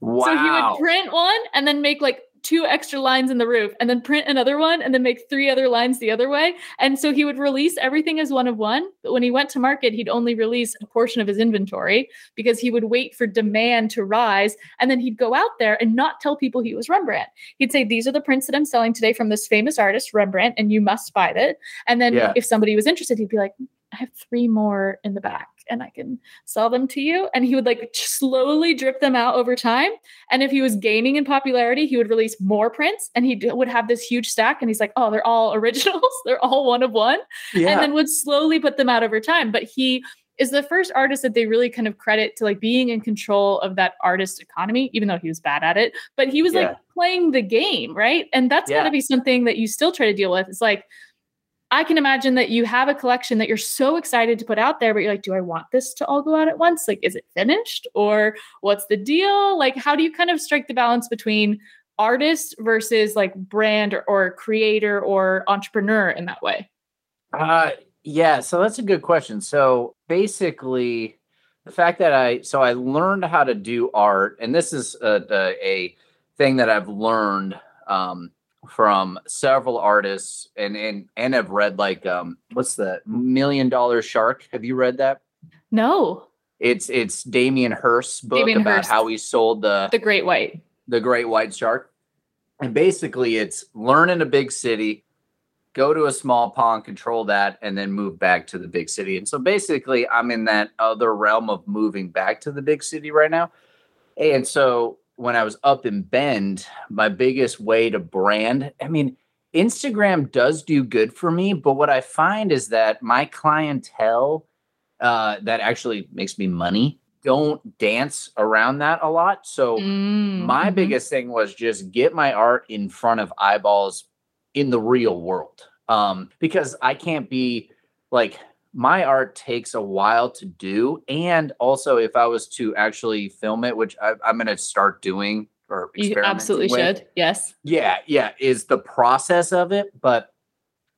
Wow. So he would print one and then make like two extra lines in the roof and then print another one and then make three other lines the other way. And so he would release everything as one of one. But when he went to market, he'd only release a portion of his inventory because he would wait for demand to rise. And then he'd go out there and not tell people he was Rembrandt. He'd say, These are the prints that I'm selling today from this famous artist, Rembrandt, and you must buy it. And then Yeah. if somebody was interested, he'd be like, I have three more in the back and I can sell them to you. And he would like slowly drip them out over time. And if he was gaining in popularity, he would release more prints and he would have this huge stack. And he's like, oh, they're all <laughs> originals. they're all one of one. yeah. And then would slowly put them out over time. But he is the first artist that they really kind of credit to like being in control of that artist economy, even though he was bad at it. But he was Yeah. like playing the game, right? And that's got to be something that you still try to deal with. It's like, I can imagine that you have a collection that you're so excited to put out there, but you're like, do I want this to all go out at once? Like, is it finished or what's the deal? Like, how do you kind of strike the balance between artist versus like brand or, or creator or entrepreneur in that way? Uh, yeah, so that's a good question. So basically, the fact that I so I learned how to do art, and this is a, a, thing that I've learned um, from several artists, and and and have read like um, what's the Million Dollar Shark? Have you read that? No, It's it's Damien Hirst's book Damien about Hirst. how he sold the the great white. the great white shark. And basically, it's learn in a big city, go to a small pond, control that, and then move back to the big city. And so basically, I'm in that other realm of moving back to the big city right now. And so when I was up in Bend, my biggest way to brand, I mean, Instagram does do good for me, but what I find is that my clientele uh, that actually makes me money don't dance around that a lot. So Mm, my mhm. biggest thing was just get my art in front of eyeballs in the real world um because i can't be like my art takes a while to do and also if i was to actually film it which I, i'm going to start doing or you absolutely with, should. Yes. yeah yeah is the process of it but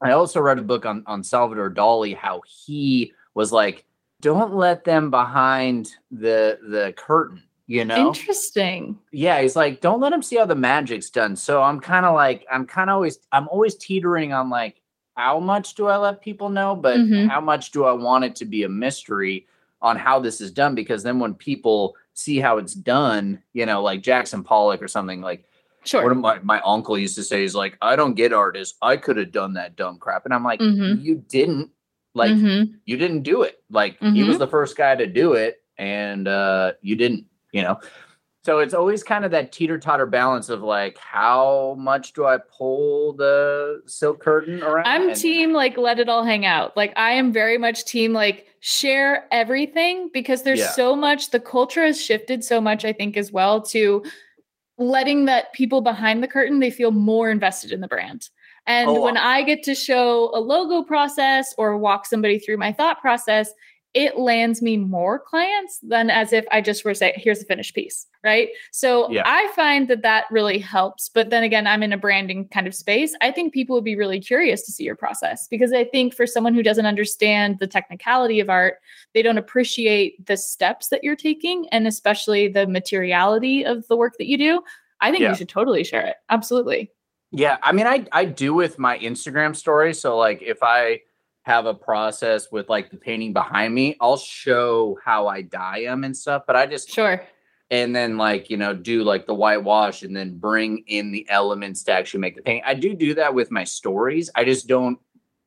i also read a book on on salvador dali how he was like don't let them behind the the curtain you know Interesting. yeah he's like don't let him see how the magic's done so i'm kind of like i'm kind of always i'm always teetering on like how much do i let people know but Mhm. how much do i want it to be a mystery on how this is done because then when people see how it's done you know like jackson pollock or something like Sure. one of my, my uncle used to say he's like i don't get artists i could have done that dumb crap and i'm like Mhm. you didn't like Mhm. you didn't do it. Like he was the first guy to do it, and uh, you didn't. You know, so it's always kind of that teeter totter balance of like, how much do I pull the silk curtain around? I'm team like let it all hang out. Like I am very much team like share everything because there's Yeah. so much the culture has shifted so much I think as well to letting that people behind the curtain they feel more invested in the brand. And Oh, when I get to show a logo process or walk somebody through my thought process, it lands me more clients than as if I just were saying, here's a finished piece, right? So Yeah. I find that that really helps. But then again, I'm in a branding kind of space. I think people would be really curious to see your process because I think for someone who doesn't understand the technicality of art, they don't appreciate the steps that you're taking and especially the materiality of the work that you do. I think Yeah. you should totally share it. Absolutely. Yeah, I mean, I I do with my Instagram story. So like, if I have a process with like the painting behind me, I'll show how I dye them and stuff. But I just Sure. and then like you know do like the whitewash and then bring in the elements to actually make the paint. I do do that with my stories. I just don't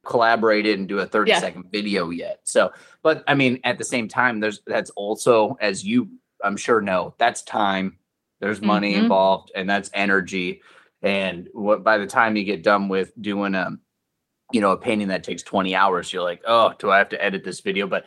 collaborate it and do a 30 Yeah. second video yet. So, but I mean, at the same time, there's that's also as you I'm sure know that's time. There's money Mhm. involved and that's energy. And what by the time you get done with doing a you know a painting that takes 20 hours, you're like, oh, do I have to edit this video? But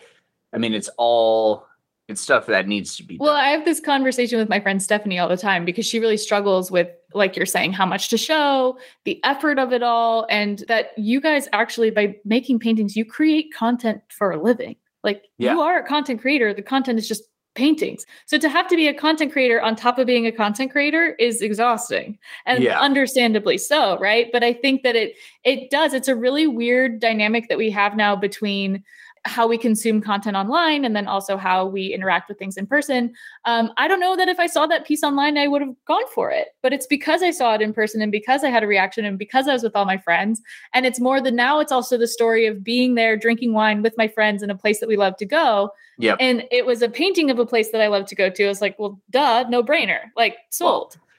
I mean, it's all it's stuff that needs to be Well, done. I have this conversation with my friend Stephanie all the time because she really struggles with, like you're saying, how much to show, the effort of it all, and that you guys actually, by making paintings, you create content for a living. Like Yeah. you are a content creator. The content is just paintings. So to have to be a content creator on top of being a content creator is exhausting. And Yeah. understandably so, right? But I think that it it does. It's a really weird dynamic that we have now between how we consume content online and then also how we interact with things in person. Um, I don't know that if I saw that piece online, I would have gone for it, but it's because I saw it in person and because I had a reaction and because I was with all my friends. And it's more than now, it's also the story of being there, drinking wine with my friends in a place that we love to go. Yep. And it was a painting of a place that I love to go to. I was like, well, duh, no brainer, like sold. Well,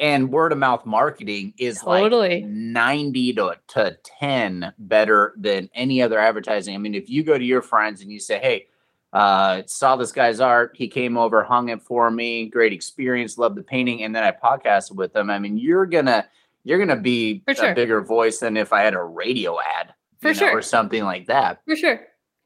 and word of mouth marketing is Totally. like 90 to, to 10 better than any other advertising. I mean, if you go to your friends and you say, hey, uh, saw this guy's art, he came over, hung it for me, great experience, loved the painting, and then I podcasted with them. I mean, you're gonna you're gonna be For sure. a bigger voice than if I had a radio ad For know, sure. or something like that. For sure.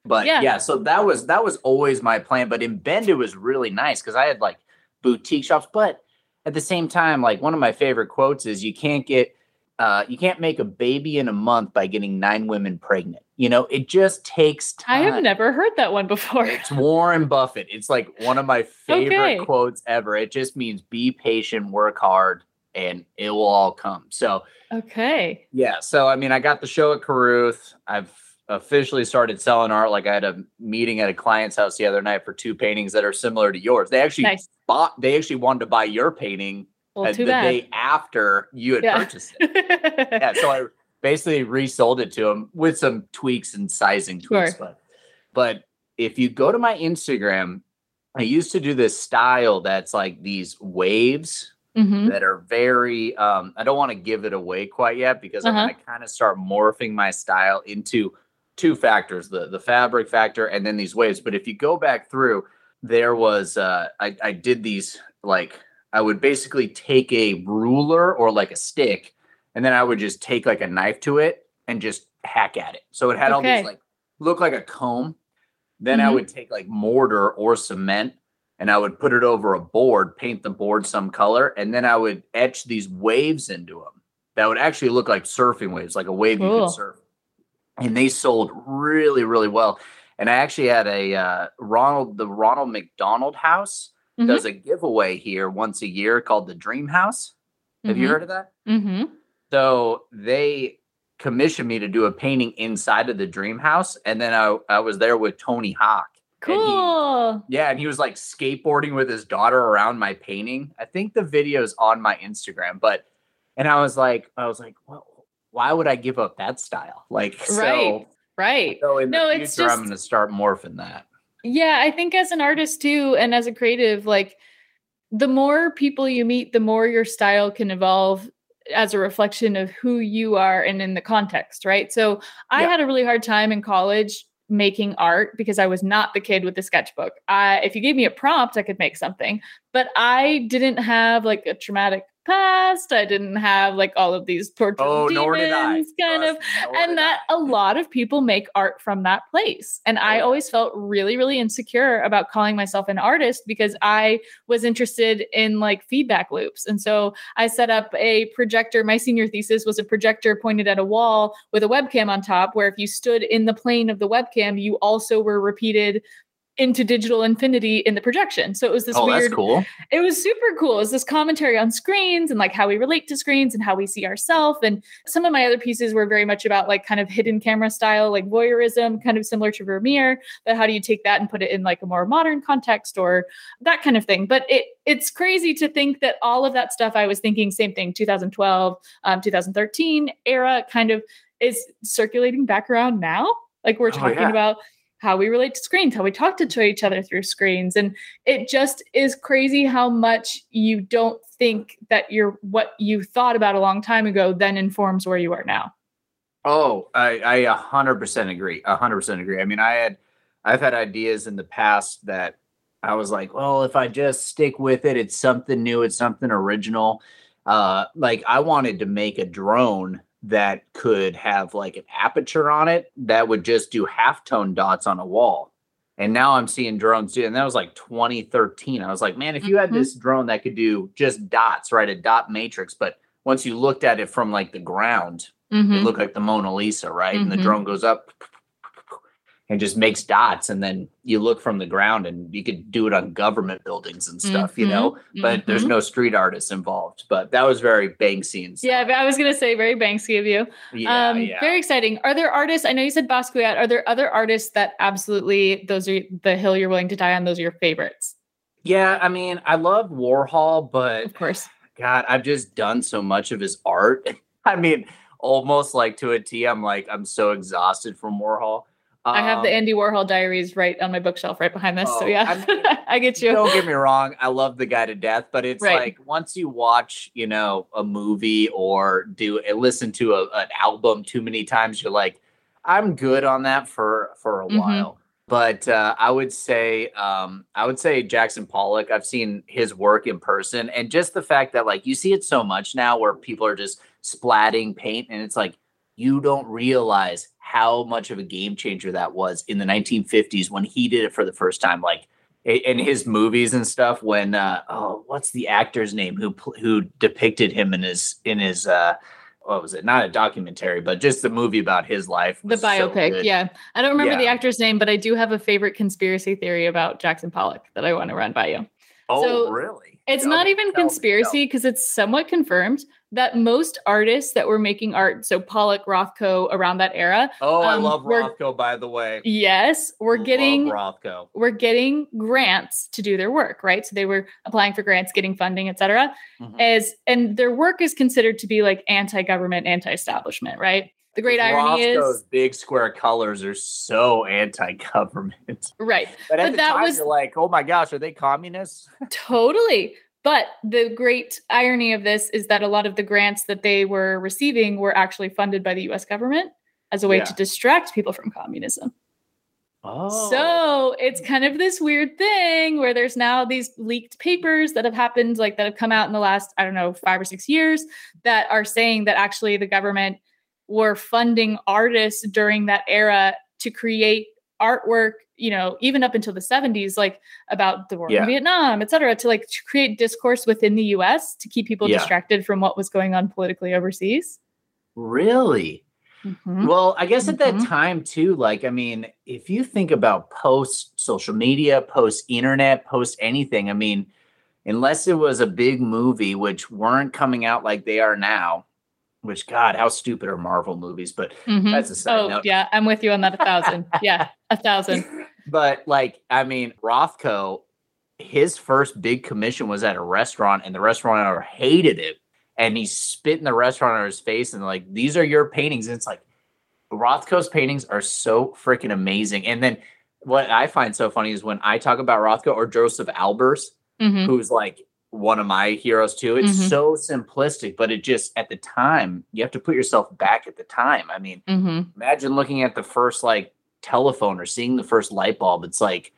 But Yeah. yeah. so that was that was always my plan. But in Bend, it was really nice because I had like boutique shops. But at the same time, like one of my favorite quotes is you can't get uh you can't make a baby in a month by getting nine women pregnant. You know, it just takes time. I have never heard that one before. It's Warren Buffett. It's like one of my favorite Okay. quotes ever. It just means be patient, work hard, and it will all come. So Okay. yeah. So I mean, I got the show at Carruth. I've officially started selling art. Like I had a meeting at a client's house the other night for two paintings that are similar to yours. They actually Nice. bought. They actually wanted to buy your painting Well, the bad. day after you had Yeah. purchased it. <laughs> yeah. So I basically resold it to them with some tweaks and sizing tweaks. Sure. But but if you go to my Instagram, I used to do this style that's like these waves Mhm. that are very um I don't want to give it away quite yet because Uh-huh. I'm going to kind of start morphing my style into two factors, the the fabric factor and then these waves. But if you go back through, there was uh I I did these like I would basically take a ruler or like a stick and then I would just take like a knife to it and just hack at it. So it had all these like look like a comb. Then I Mhm. would take like mortar or cement and I would put it over a board, paint the board some color, and then I would etch these waves into them that would actually look like surfing waves, like a wave you could surf. And they sold really, really well. And I actually had a uh, Ronald, the Ronald McDonald House Mhm. does a giveaway here once a year called the Dream House. Have you Mhm. heard of that? Mm-hmm. So they commissioned me to do a painting inside of the Dream House, and then I, I was there with Tony Hawk. and he- Cool. yeah, and he was like skateboarding with his daughter around my painting. I think the video's on my Instagram, but and I was like, I was like, well, why would I give up that style? Like, <laughs> so, Right. Right. so in No, the it's future, I'm going to start morphing that. Yeah, I think as an artist too, and as a creative, like the more people you meet, the more your style can evolve as a reflection of who you are and in the context, right? So I Yeah. had a really hard time in college making art because I was not the kid with the sketchbook. I if you gave me a prompt, I could make something, but I didn't have like a traumatic past. I didn't have like all of these torture Oh, I. demons kind of Trust and that I. a lot of people make art from that place and i yeah. always felt really really insecure about calling myself an artist because i was interested in like feedback loops and so i set up a projector my senior thesis was a projector pointed at a wall with a webcam on top where if you stood in the plane of the webcam you also were repeated into digital infinity in the projection so it was this oh, weird that's cool. it was super cool. It was this commentary on screens and like how we relate to screens and how we see ourselves. And some of my other pieces were very much about like kind of hidden camera style, like voyeurism, kind of similar to Vermeer. But how do you take that and put it in like a more modern context or that kind of thing? But it it's crazy to think that all of that stuff I was thinking, same thing, 2012, um, 2013 era kind of is circulating back around now. Like we're Oh, talking yeah. about how we relate to screens, how we talk to, each other through screens. And it just is crazy how much you don't think that you're what you thought about a long time ago then informs where you are now. Oh, I I a hundred percent agree. A hundred percent agree. I mean, I had I've had ideas in the past that I was like, well, if I just stick with it, it's something new, it's something original. Uh, like I wanted to make a drone that could have like an aperture on it that would just do halftone dots on a wall. And now I'm seeing drones do, and that was like 2013. I was like, man, if you had Mhm. this drone that could do just dots, right, a dot matrix, but once you looked at it from like the ground, Mhm. it looked like the Mona Lisa, right? And the Mhm. drone goes up and just makes dots, and then you look from the ground, and you could do it on government buildings and stuff, you know. But there's Mhm. no street artists involved. But that was very Banksy and stuff. Yeah, I was gonna say very Banksy of you. yeah, um, yeah. Very exciting. Are there artists? I know you said Basquiat. Are there other artists that absolutely those are the hill you're willing to die on? Those are your favorites, yeah. I mean, I love Warhol, but of course. God, I've just done so much of his art. <laughs> I mean, almost like to a T. I'm like, I'm so exhausted from Warhol. I have the Um, Andy Warhol diaries right on my bookshelf, right behind this. so Oh, yeah, I mean, <laughs> I get you. Don't get me wrong, I love the guy to death, but it's Right. like once you watch, you know, a movie or do uh, listen to a, an album too many times, you're like, I'm good on that for for a Mhm. while. But uh, I would say, um, I would say Jackson Pollock. I've seen his work in person, and just the fact that like you see it so much now, where people are just splatting paint, and it's like you don't realize how much of a game changer that was in the 1950s when he did it for the first time. Like in his movies and stuff when uh oh what's the actor's name who who depicted him in his in his uh what was it not a documentary but just the movie about his life The was so biopic, yeah. I don't remember the actor's name, but I do have a favorite conspiracy theory about Jackson Pollock that I want to run by you. oh So, really It's Tell not even tell conspiracy because it's somewhat confirmed that most artists that were making art, so Pollock, Rothko, around that era, oh i um, love we're- rothko by the way yes, were Love getting rothko We're getting grants to do their work, right? So they were applying for grants, getting funding, et cetera. Mhm. As and their work is considered to be like anti-government, anti-establishment, right? The great irony Rothko's is big square colors are so anti-government right. but at But the that time was- you're like oh my gosh are they communists <laughs> Totally. But the great irony of this is that a lot of the grants that they were receiving were actually funded by the US government as a way Yeah. to distract people from communism. oh So it's kind of this weird thing where there's now these leaked papers that have happened, like that have come out in the last, I don't know, five or six years that are saying that actually the government were funding artists during that era to create artwork, you know, even up until the 70s, like about the war Yeah. in Vietnam, et cetera, to like to create discourse within the US to keep people Yeah. distracted from what was going on politically overseas. really Mhm. Well, I guess at that Mhm. time too, like, I mean, if you think about post social media, post internet, post anything, I mean, unless it was a big movie, which weren't coming out like they are now, which God, how stupid are Marvel movies? But Mhm. that's a side Oh, note. yeah, I'm with you on that a thousand. <laughs> yeah, a thousand. But like, I mean, Rothko, his first big commission was at a restaurant, and the restaurant owner hated it. And he spit in the restaurant owner's face and like, these are your paintings. And it's like Rothko's paintings are so freaking amazing. And then what I find so funny is when I talk about Rothko or Josef Albers, Mhm. who's like one of my heroes too. It's Mhm. so simplistic, but it just at the time, you have to put yourself back at the time. I mean, Mhm. imagine looking at the first like telephone or seeing the first light bulb. It's like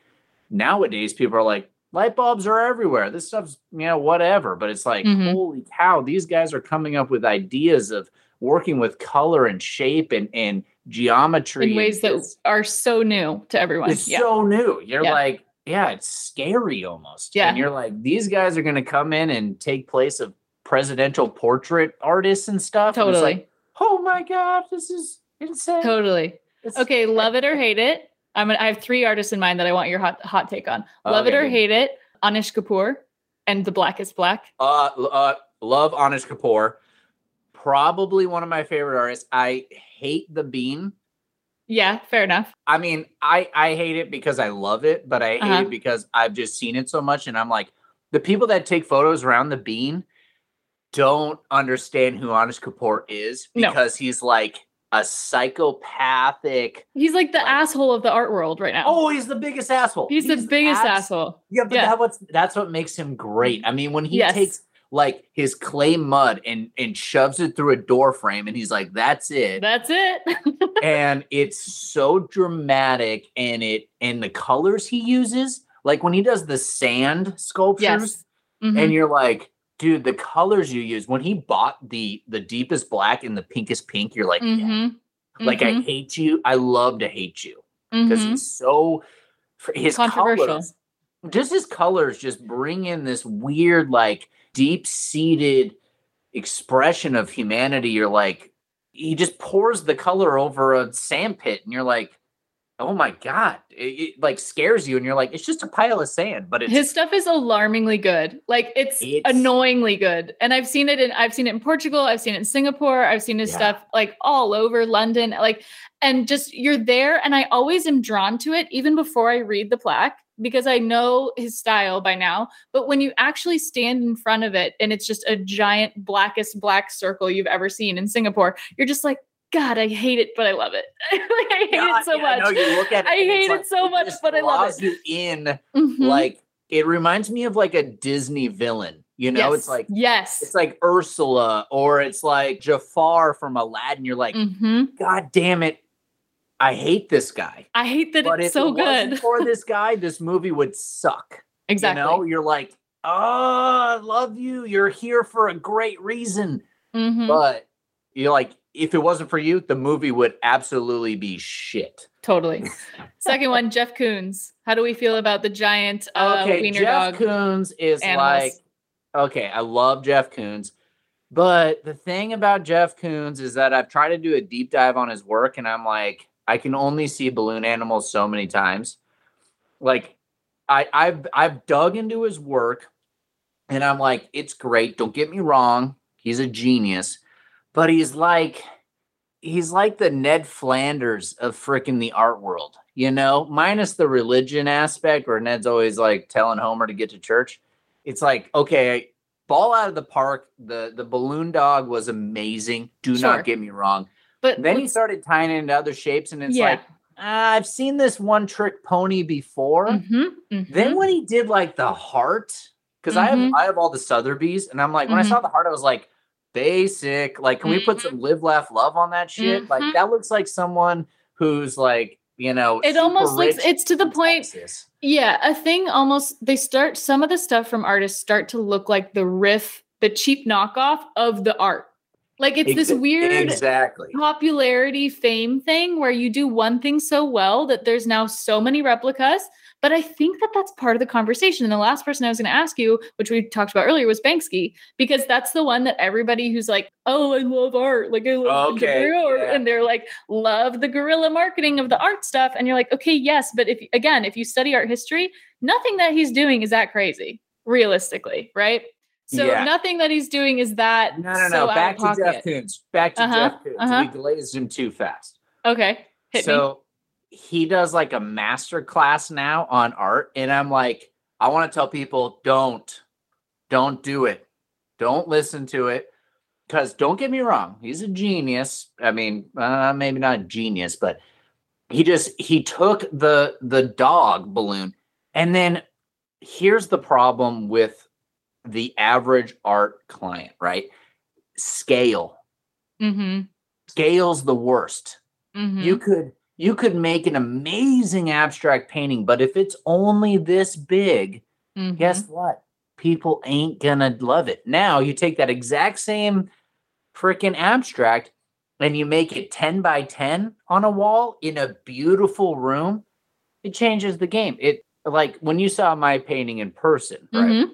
nowadays people are like, light bulbs are everywhere. This stuff's, you know, whatever. But it's like, Mhm. holy cow, these guys are coming up with ideas of working with color and shape and, and geometry. in ways that are so new to everyone. it's yeah. so new. You're Yeah. like, yeah, it's scary almost. Yeah. And you're like, these guys are going to come in and take place of presidential portrait artists and stuff. And totally. like, oh my God, this is insane. totally. It's- Okay, love it or hate it. I'm gonna, I have three artists in mind that I want your hot hot take on. Love it or hate it. Anish Kapoor and The Blackest Black. Uh, uh, love Anish Kapoor. Probably one of my favorite artists. I hate the bean. Yeah, fair enough. I mean, I I hate it because I love it, but I hate Uh-huh. it because I've just seen it so much, and I'm like, the people that take photos around the bean don't understand who Anish Kapoor is No. because he's like a psychopathic. He's like the Like- asshole of the art world right now. Oh, he's the biggest asshole. he's, the biggest abs- asshole. Yeah, but Yeah. That what's, that's what makes him great. I mean, when he Yes. takes like his clay mud and and shoves it through a door frame, and he's like, "That's it," That's it. <laughs> and it's so dramatic, and it and the colors he uses, like when he does the sand sculptures, yes. Mhm. and you're like, "Dude, the colors you use." When he bought the the deepest black and the pinkest pink, you're like, yeah. Mhm. "Like I Mhm. hate you. I love to hate you." because Mhm. he's so his Controversial. colors, just his colors just bring in this weird, like deep seated expression of humanity. You're like, he just pours the color over a sand pit, and you're like, oh my god, it, it, like scares you, and you're like, it's just a pile of sand, but it's His stuff is alarmingly good. Like it's, It's- annoyingly good. And I've seen it in I've seen it in Portugal, I've seen it in Singapore, I've seen his Yeah. stuff like all over London. Like and just you're there and I always am drawn to it even before I read the plaque because I know his style by now. But when you actually stand in front of it and it's just a giant blackest black circle you've ever seen in Singapore, you're just like God, I hate it, but I love it. <laughs> like, I hate Yeah, it so yeah, much. No, you look at <laughs> it I hate it like- so much, but I love it. you in Mhm. like it reminds me of like a Disney villain. You know, it's like yes. it's like Ursula or it's like Jafar from Aladdin. You're like, hmm God damn it, I hate this guy. I hate that But it's if so it wasn't good. for <laughs> this guy, this movie would suck. exactly. You know, you're like, oh, I love you. You're here for a great reason. Mhm. But you're like, if it wasn't for you, the movie would absolutely be shit. Totally. <laughs> Second one, Jeff Koons. How do we feel about the giant uh, okay, wiener Jeff dog? Koons is animals? like, okay, I love Jeff Koons. But the thing about Jeff Koons is that I've tried to do a deep dive on his work, and I'm like, I can only see balloon animals so many times. Like, I, I've I've dug into his work, and I'm like, it's great. Don't get me wrong, he's a genius, but he's like, he's like the Ned Flanders of freaking the art world, you know, minus the religion aspect, where Ned's always like telling Homer to get to church. It's like, okay, ball out of the park. The the balloon dog was amazing. Do Sure. not get me wrong. But Then he started tying it into other shapes, and it's Yeah. like, ah, I've seen this one trick pony before. Mhm, mhm. Then when he did like the heart, because I have Mhm. I have all the Sotheby's, and I'm like, when I Mhm. saw the heart, I was like, basic. Like, can we put Mhm. some live, laugh, love on that shit? Like, that looks like someone who's like, you know, it almost looks it's to the point Texas. yeah a thing almost they start some of the stuff from artists start to look like the riff the cheap knockoff of the art like it's this weird exactly. popularity fame thing where you do one thing so well that there's now so many replicas but i think that that's part of the conversation and the last person i was going to ask you which we talked about earlier was banksy because that's the one that everybody who's like oh i love art like i love the Okay, art," yeah. and they're like love the guerrilla marketing of the art stuff and you're like okay yes but if again if you study art history nothing that he's doing is that crazy realistically right so Yeah. nothing that he's doing is that No, no, no. out Back to Jeff. Koons. Back to Uh-huh, Jeff Koons. uh-huh. We glazed him too fast. okay hit me so he does like a master class now on art and i'm like i want to tell people don't don't do it don't listen to it because don't get me wrong he's a genius i mean uh, maybe not a genius but he just he took the the dog balloon and then here's the problem with the average art client right scale mm-hmm. scale's the worst Mm-hmm. you could you could make an amazing abstract painting but if it's only this big Mhm. guess what people ain't gonna love it now you take that exact same freaking abstract and you make it 10 by 10 on a wall in a beautiful room it changes the game it like when you saw my painting in person right Mhm.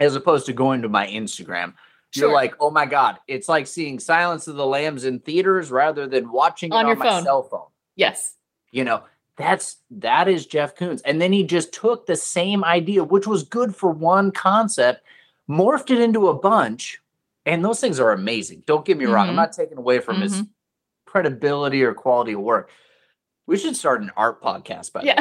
As opposed to going to my instagram Sure. you're like, oh my God, it's like seeing Silence of the Lambs in theaters rather than watching it On on, your my phone. cell phone. yes. You know, that's that is Jeff Koons. And then he just took the same idea, which was good for one concept, morphed it into a bunch. And those things are amazing. Don't get me wrong. I'm Mhm. not taking away from his credibility or quality of work. We should start an art podcast, by the way.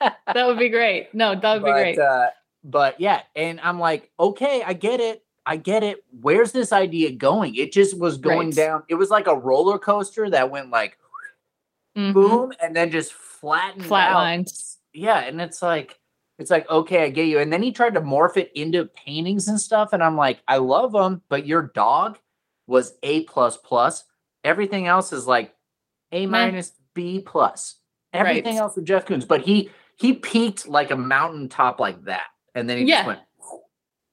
Yeah. <laughs> that would be great. No, that would be great. Uh, but yeah, and I'm like, okay, I get it. I get it. Where's this idea going? It just was going Right. down. It was like a roller coaster that went like Mhm. boom and then just flattened out. Yeah, and it's like it's like okay, I get you. And then he tried to morph it into paintings and stuff, and I'm like, I love them, but your dog was A plus plus. Everything else is like A minus B plus. Everything Right. else with Jeff Koons, but he he peaked like a mountaintop like that, and then he Yeah. just went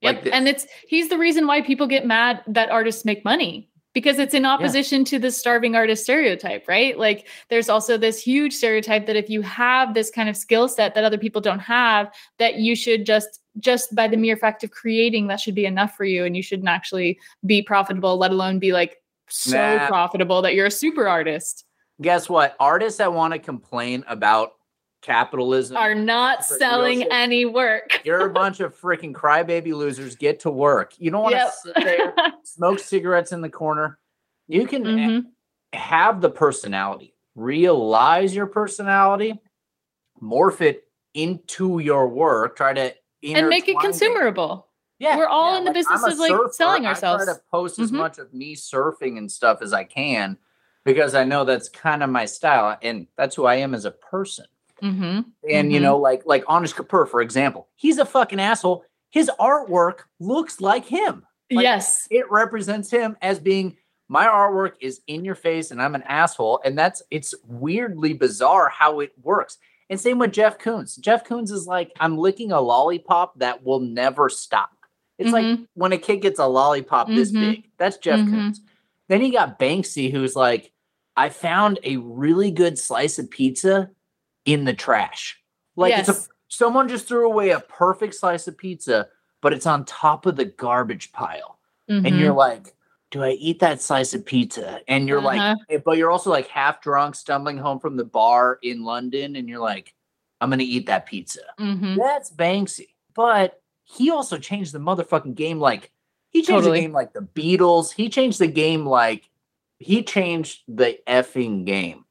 Yep. like and it's he's the reason why people get mad that artists make money because it's in opposition to the starving artist stereotype, right? Like there's also this huge stereotype that if you have this kind of skill set that other people don't have, that you should just just by the mere fact of creating that should be enough for you and you shouldn't actually be profitable, let alone be like so Nah. profitable that you're a super artist Guess what? Artists that want to complain about capitalism are not selling any work. <laughs> You're a bunch of freaking crybaby losers. Get to work. You don't want to Yep. sit there, <laughs> smoke cigarettes in the corner. You can Mhm. have the personality, realize your personality, morph it into your work, try to and make it consumable. Yeah, We're all in the I'm business of, like, surfer. selling I ourselves. try to post as Mhm. much of me surfing and stuff as I can because I know that's kind of my style and that's who I am as a person. Mm-hmm. And you Mhm. know, like like Anish Kapoor, for example, he's a fucking asshole. His artwork looks like him. Like, yes. It represents him as being my artwork is in your face and I'm an asshole. And that's it's weirdly bizarre how it works. And same with Jeff Koons. Jeff Koons is like, I'm licking a lollipop that will never stop. It's like Mhm. when a kid gets a lollipop this Mhm. big. That's Jeff Mhm. Koons. Then you got Banksy, who's like, I found a really good slice of pizza in the trash. Like it's a someone just threw away a perfect slice of pizza, but it's on top of the garbage pile. And Mhm. you're like, do I eat that slice of pizza? And you're Uh-huh. like, eh, but you're also like half drunk, stumbling home from the bar in London, and you're like, I'm gonna eat that pizza. Mhm. That's Banksy. But he also changed the motherfucking game like he changed Totally. the game like the Beatles. He changed the game like he changed the effing game.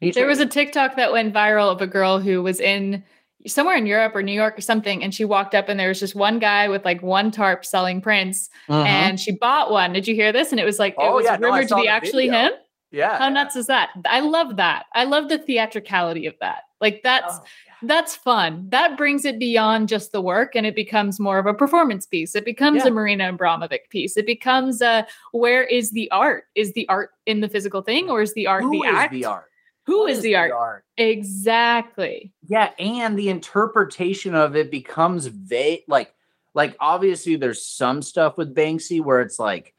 He There was a TikTok that went viral of a girl who was in somewhere in Europe or New York or something, and she walked up and there was just one guy with like one tarp selling prints, Mhm. and she bought one. Did you hear this? And it was like it Oh, was yeah, no, rumored to be actually video. him. yeah. How nuts is that? I love that. I love the theatricality of that. Like that's Oh, that's fun. That brings it beyond just the work and it becomes more of a performance piece. It becomes Yeah. a Marina Abramovic piece. It becomes a where is the art? Is the art in the physical thing or is the art Who the is act? the art? Who What is the art? Exactly. Yeah, and the interpretation of it becomes vague. Like, like obviously, there's some stuff with Banksy where it's like,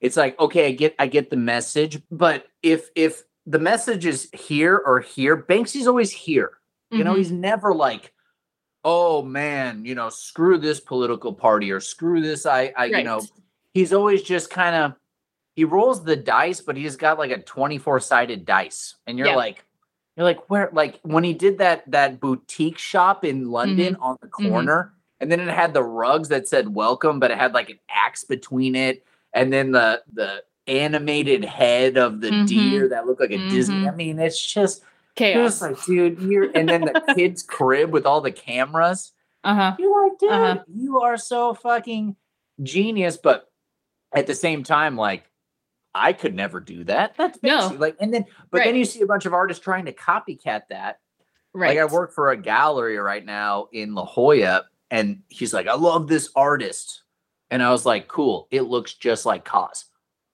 it's like, okay, I get, I get the message, but if if the message is here or here, Banksy's always here. You know, Mhm. he's never like, oh man, you know, screw this political party or screw this. I, I, you know, he's always just kind of he rolls the dice, but he's got like a 24 sided dice. And you're Yeah. like, you're like, where like when he did that that boutique shop in London on the Mhm. corner, and then it had the rugs that said welcome, but it had like an axe between it, and then the the animated head of the Mhm. deer that looked like a Disney. I mean, it's just Chaos. just like, dude, you're and then the <laughs> kid's crib with all the cameras. Uh-huh. You're like, dude, Uh-huh. you are so fucking genius. But at the same time, like, I could never do that. That's No. Like, and then, but then you see a bunch of artists trying to copycat that. Right. Like, I work for a gallery right now in La Jolla, and he's like, I love this artist. And I was like, cool. It looks just like KAWS.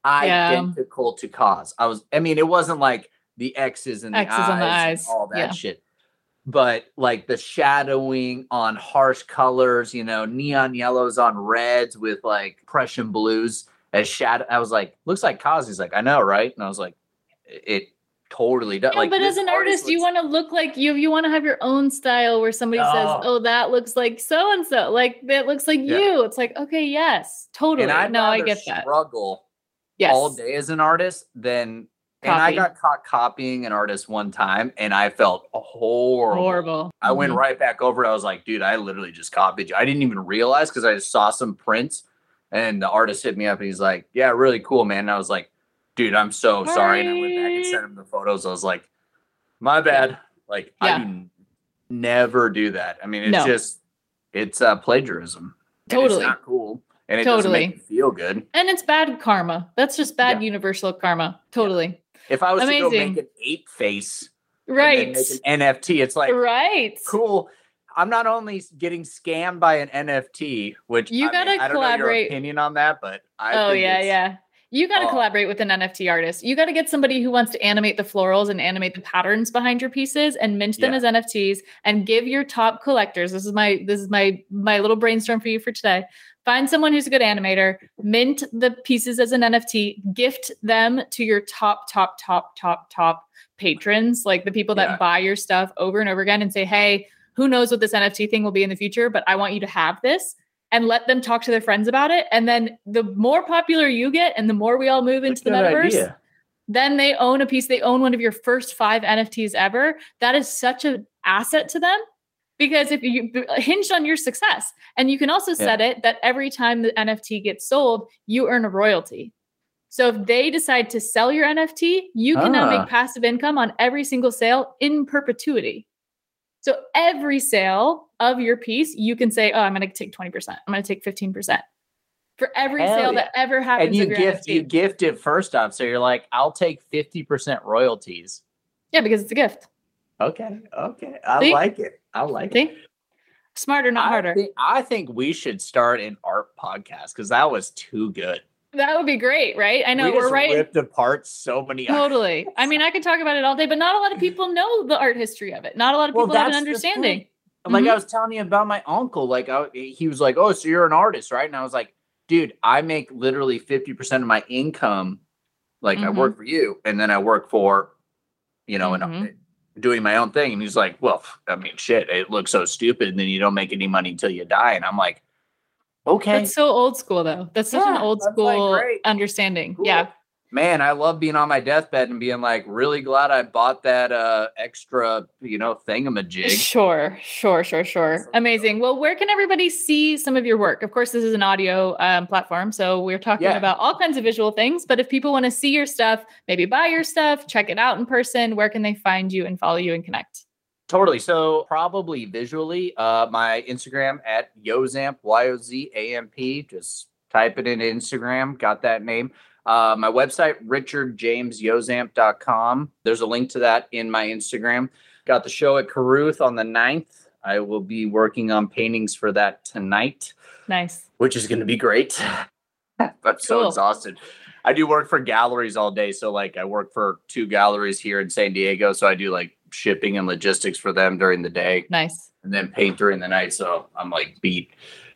Yeah. Identical to KAWS. I was, I mean, it wasn't like the X's and the X's eyes, on the and eyes. all that Yeah. shit. But like the shadowing on harsh colors, you know, neon yellows on reds with like Prussian blues as shadow. I was like, looks like. He's like, I know, right? And I was like, it totally does. Yeah, like, but as an artist, you want to look like you. You want to have your own style where somebody says, Oh. "Oh, that looks like so and so." Like that looks like Yeah. you. It's like, okay, yes, totally. And I'd no, I get that. Struggle Yes. all day as an artist than. And I got caught copying an artist one time, and I felt horrible. Horrible. I went Mhm. right back over. I was like, dude, I literally just copied you. I didn't even realize because I just saw some prints, and the artist hit me up, and he's like, "Yeah, really cool, man." And I was like, "Dude, I'm so sorry." And I went back and sent him the photos. I was like, "My bad." Like, I Yeah. do never do that. I mean, it's No. just it's uh, plagiarism. Totally. it's not cool, and it doesn't make Totally. feel good. And it's bad karma. That's just bad Yeah. universal karma. Totally. If I was to go Amazing. make an ape face, Right. make an NFT, it's like right. cool. I'm not only getting scammed by an NFT, which You I gotta I don't know collaborate. your opinion on that, but I oh yeah, yeah. You got to Oh. collaborate with an NFT artist. You got to get somebody who wants to animate the florals and animate the patterns behind your pieces and mint them Yeah. as NFTs and give your top collectors. This is my this is my my little brainstorm for you for today. Find someone who's a good animator, mint the pieces as an NFT, gift them to your top, top, top, top, top patrons, like the people that Yeah. buy your stuff over and over again and say, hey, who knows what this NFT thing will be in the future, but I want you to have this and let them talk to their friends about it. And then the more popular you get and the more we all move into the metaverse, idea. then they own a piece, they own one of your first five NFTs ever. That is such an asset to them because if you hinged on your success, and you can also set it that every time the NFT gets sold, you earn a royalty. So if they decide to sell your NFT, you can now Ah. make passive income on every single sale in perpetuity. So every sale of your piece, you can say, "Oh, I'm going to take 20%. I'm going to take 15%." For every Hell sale yeah. that ever happens And you gift NFT. you gift it first off. So you're like, I'll take 50% royalties. yeah, because it's a gift. Okay. Okay. I See? like it. I like it. Smarter, not I harder. Think, I think we should start an art podcast because that was too good. That would be great, right? I know we are right. ripped apart so many. Totally. I mean, I could talk about it all day, but not a lot of <laughs> people know the art history of it. Not a lot of Well, people have an understanding. Like Mhm. I was telling you about my uncle. Like I, he was like, "Oh, so you're an artist, right?" And I was like, "Dude, I make literally fifty percent of my income. Like I Mhm. work for you, and then I work for, you know, and Mhm. doing my own thing." And he's like, "Well, I mean, shit, it looks so stupid. And then you don't make any money until you die." And I'm like, "Okay, That's so old school, though. That's such an old that's like, school understanding. Cool. Yeah. man, I love being on my deathbed and being like, really glad I bought that uh extra, you know, thingamajig." Sure, sure, sure, sure. Amazing. Well, where can everybody see some of your work? Of course, this is an audio um, platform, so we're talking Yeah. about all kinds of visual things. But if people want to see your stuff, maybe buy your stuff, check it out in person, where can they find you and follow you and connect? Totally. So probably visually, uh, my Instagram at Yozamp, Y-O-Z-A-M-P. Just type it into Instagram. Got that name. Uh, my website, richardjamesyozamp.com. There's a link to that in my Instagram. Got the show at Carruth on the 9th. I will be working on paintings for that tonight, Nice. which is going to be great. <laughs> I'm so Cool. exhausted. I do work for galleries all day. So, like, I work for two galleries here in San Diego. So, I do like shipping and logistics for them during the day Nice. and then paint during the night. So I'm like beat.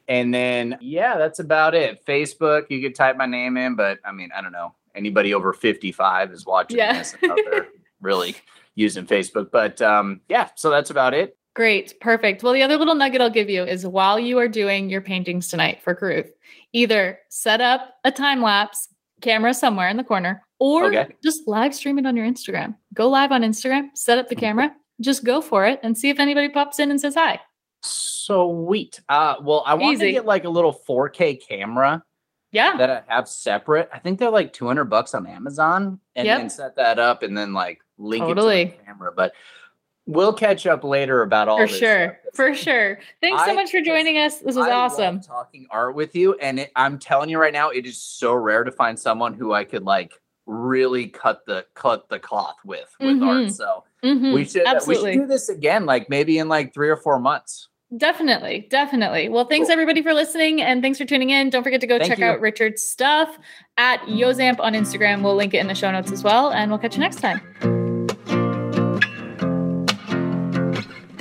And then yeah, that's about it. Facebook, you could type my name in, but I mean, I don't know. Anybody over 55 is watching Yeah. this out there <laughs> really using Facebook. But um, yeah, so that's about it. Great. Perfect. Well, the other little nugget I'll give you is while you are doing your paintings tonight for Carruth, either set up a time lapse camera somewhere in the corner or Okay. just live stream it on your Instagram. Go live on Instagram, set up the camera, just go for it and see if anybody pops in and says hi. Sweet. Uh, well, I want to get like a little 4K camera Yeah. that I have separate. I think they're like 200 bucks on Amazon and Yep. then set that up and then like link it to the camera. But we'll catch up later about all for this sure. For sure. Thanks so I much for joining us. This was I love awesome. talking art with you, and it, I'm telling you right now, it is so rare to find someone who I could like really cut the cut the cloth with with Mhm. art. So Mhm. we should we should do this again, like maybe in like three or four months. Definitely, definitely. Well, thanks Cool. everybody for listening and thanks for tuning in. Don't forget to go Thank check you. out Richard's stuff at Yozamp on Instagram. We'll link it in the show notes as well, and we'll catch you next time.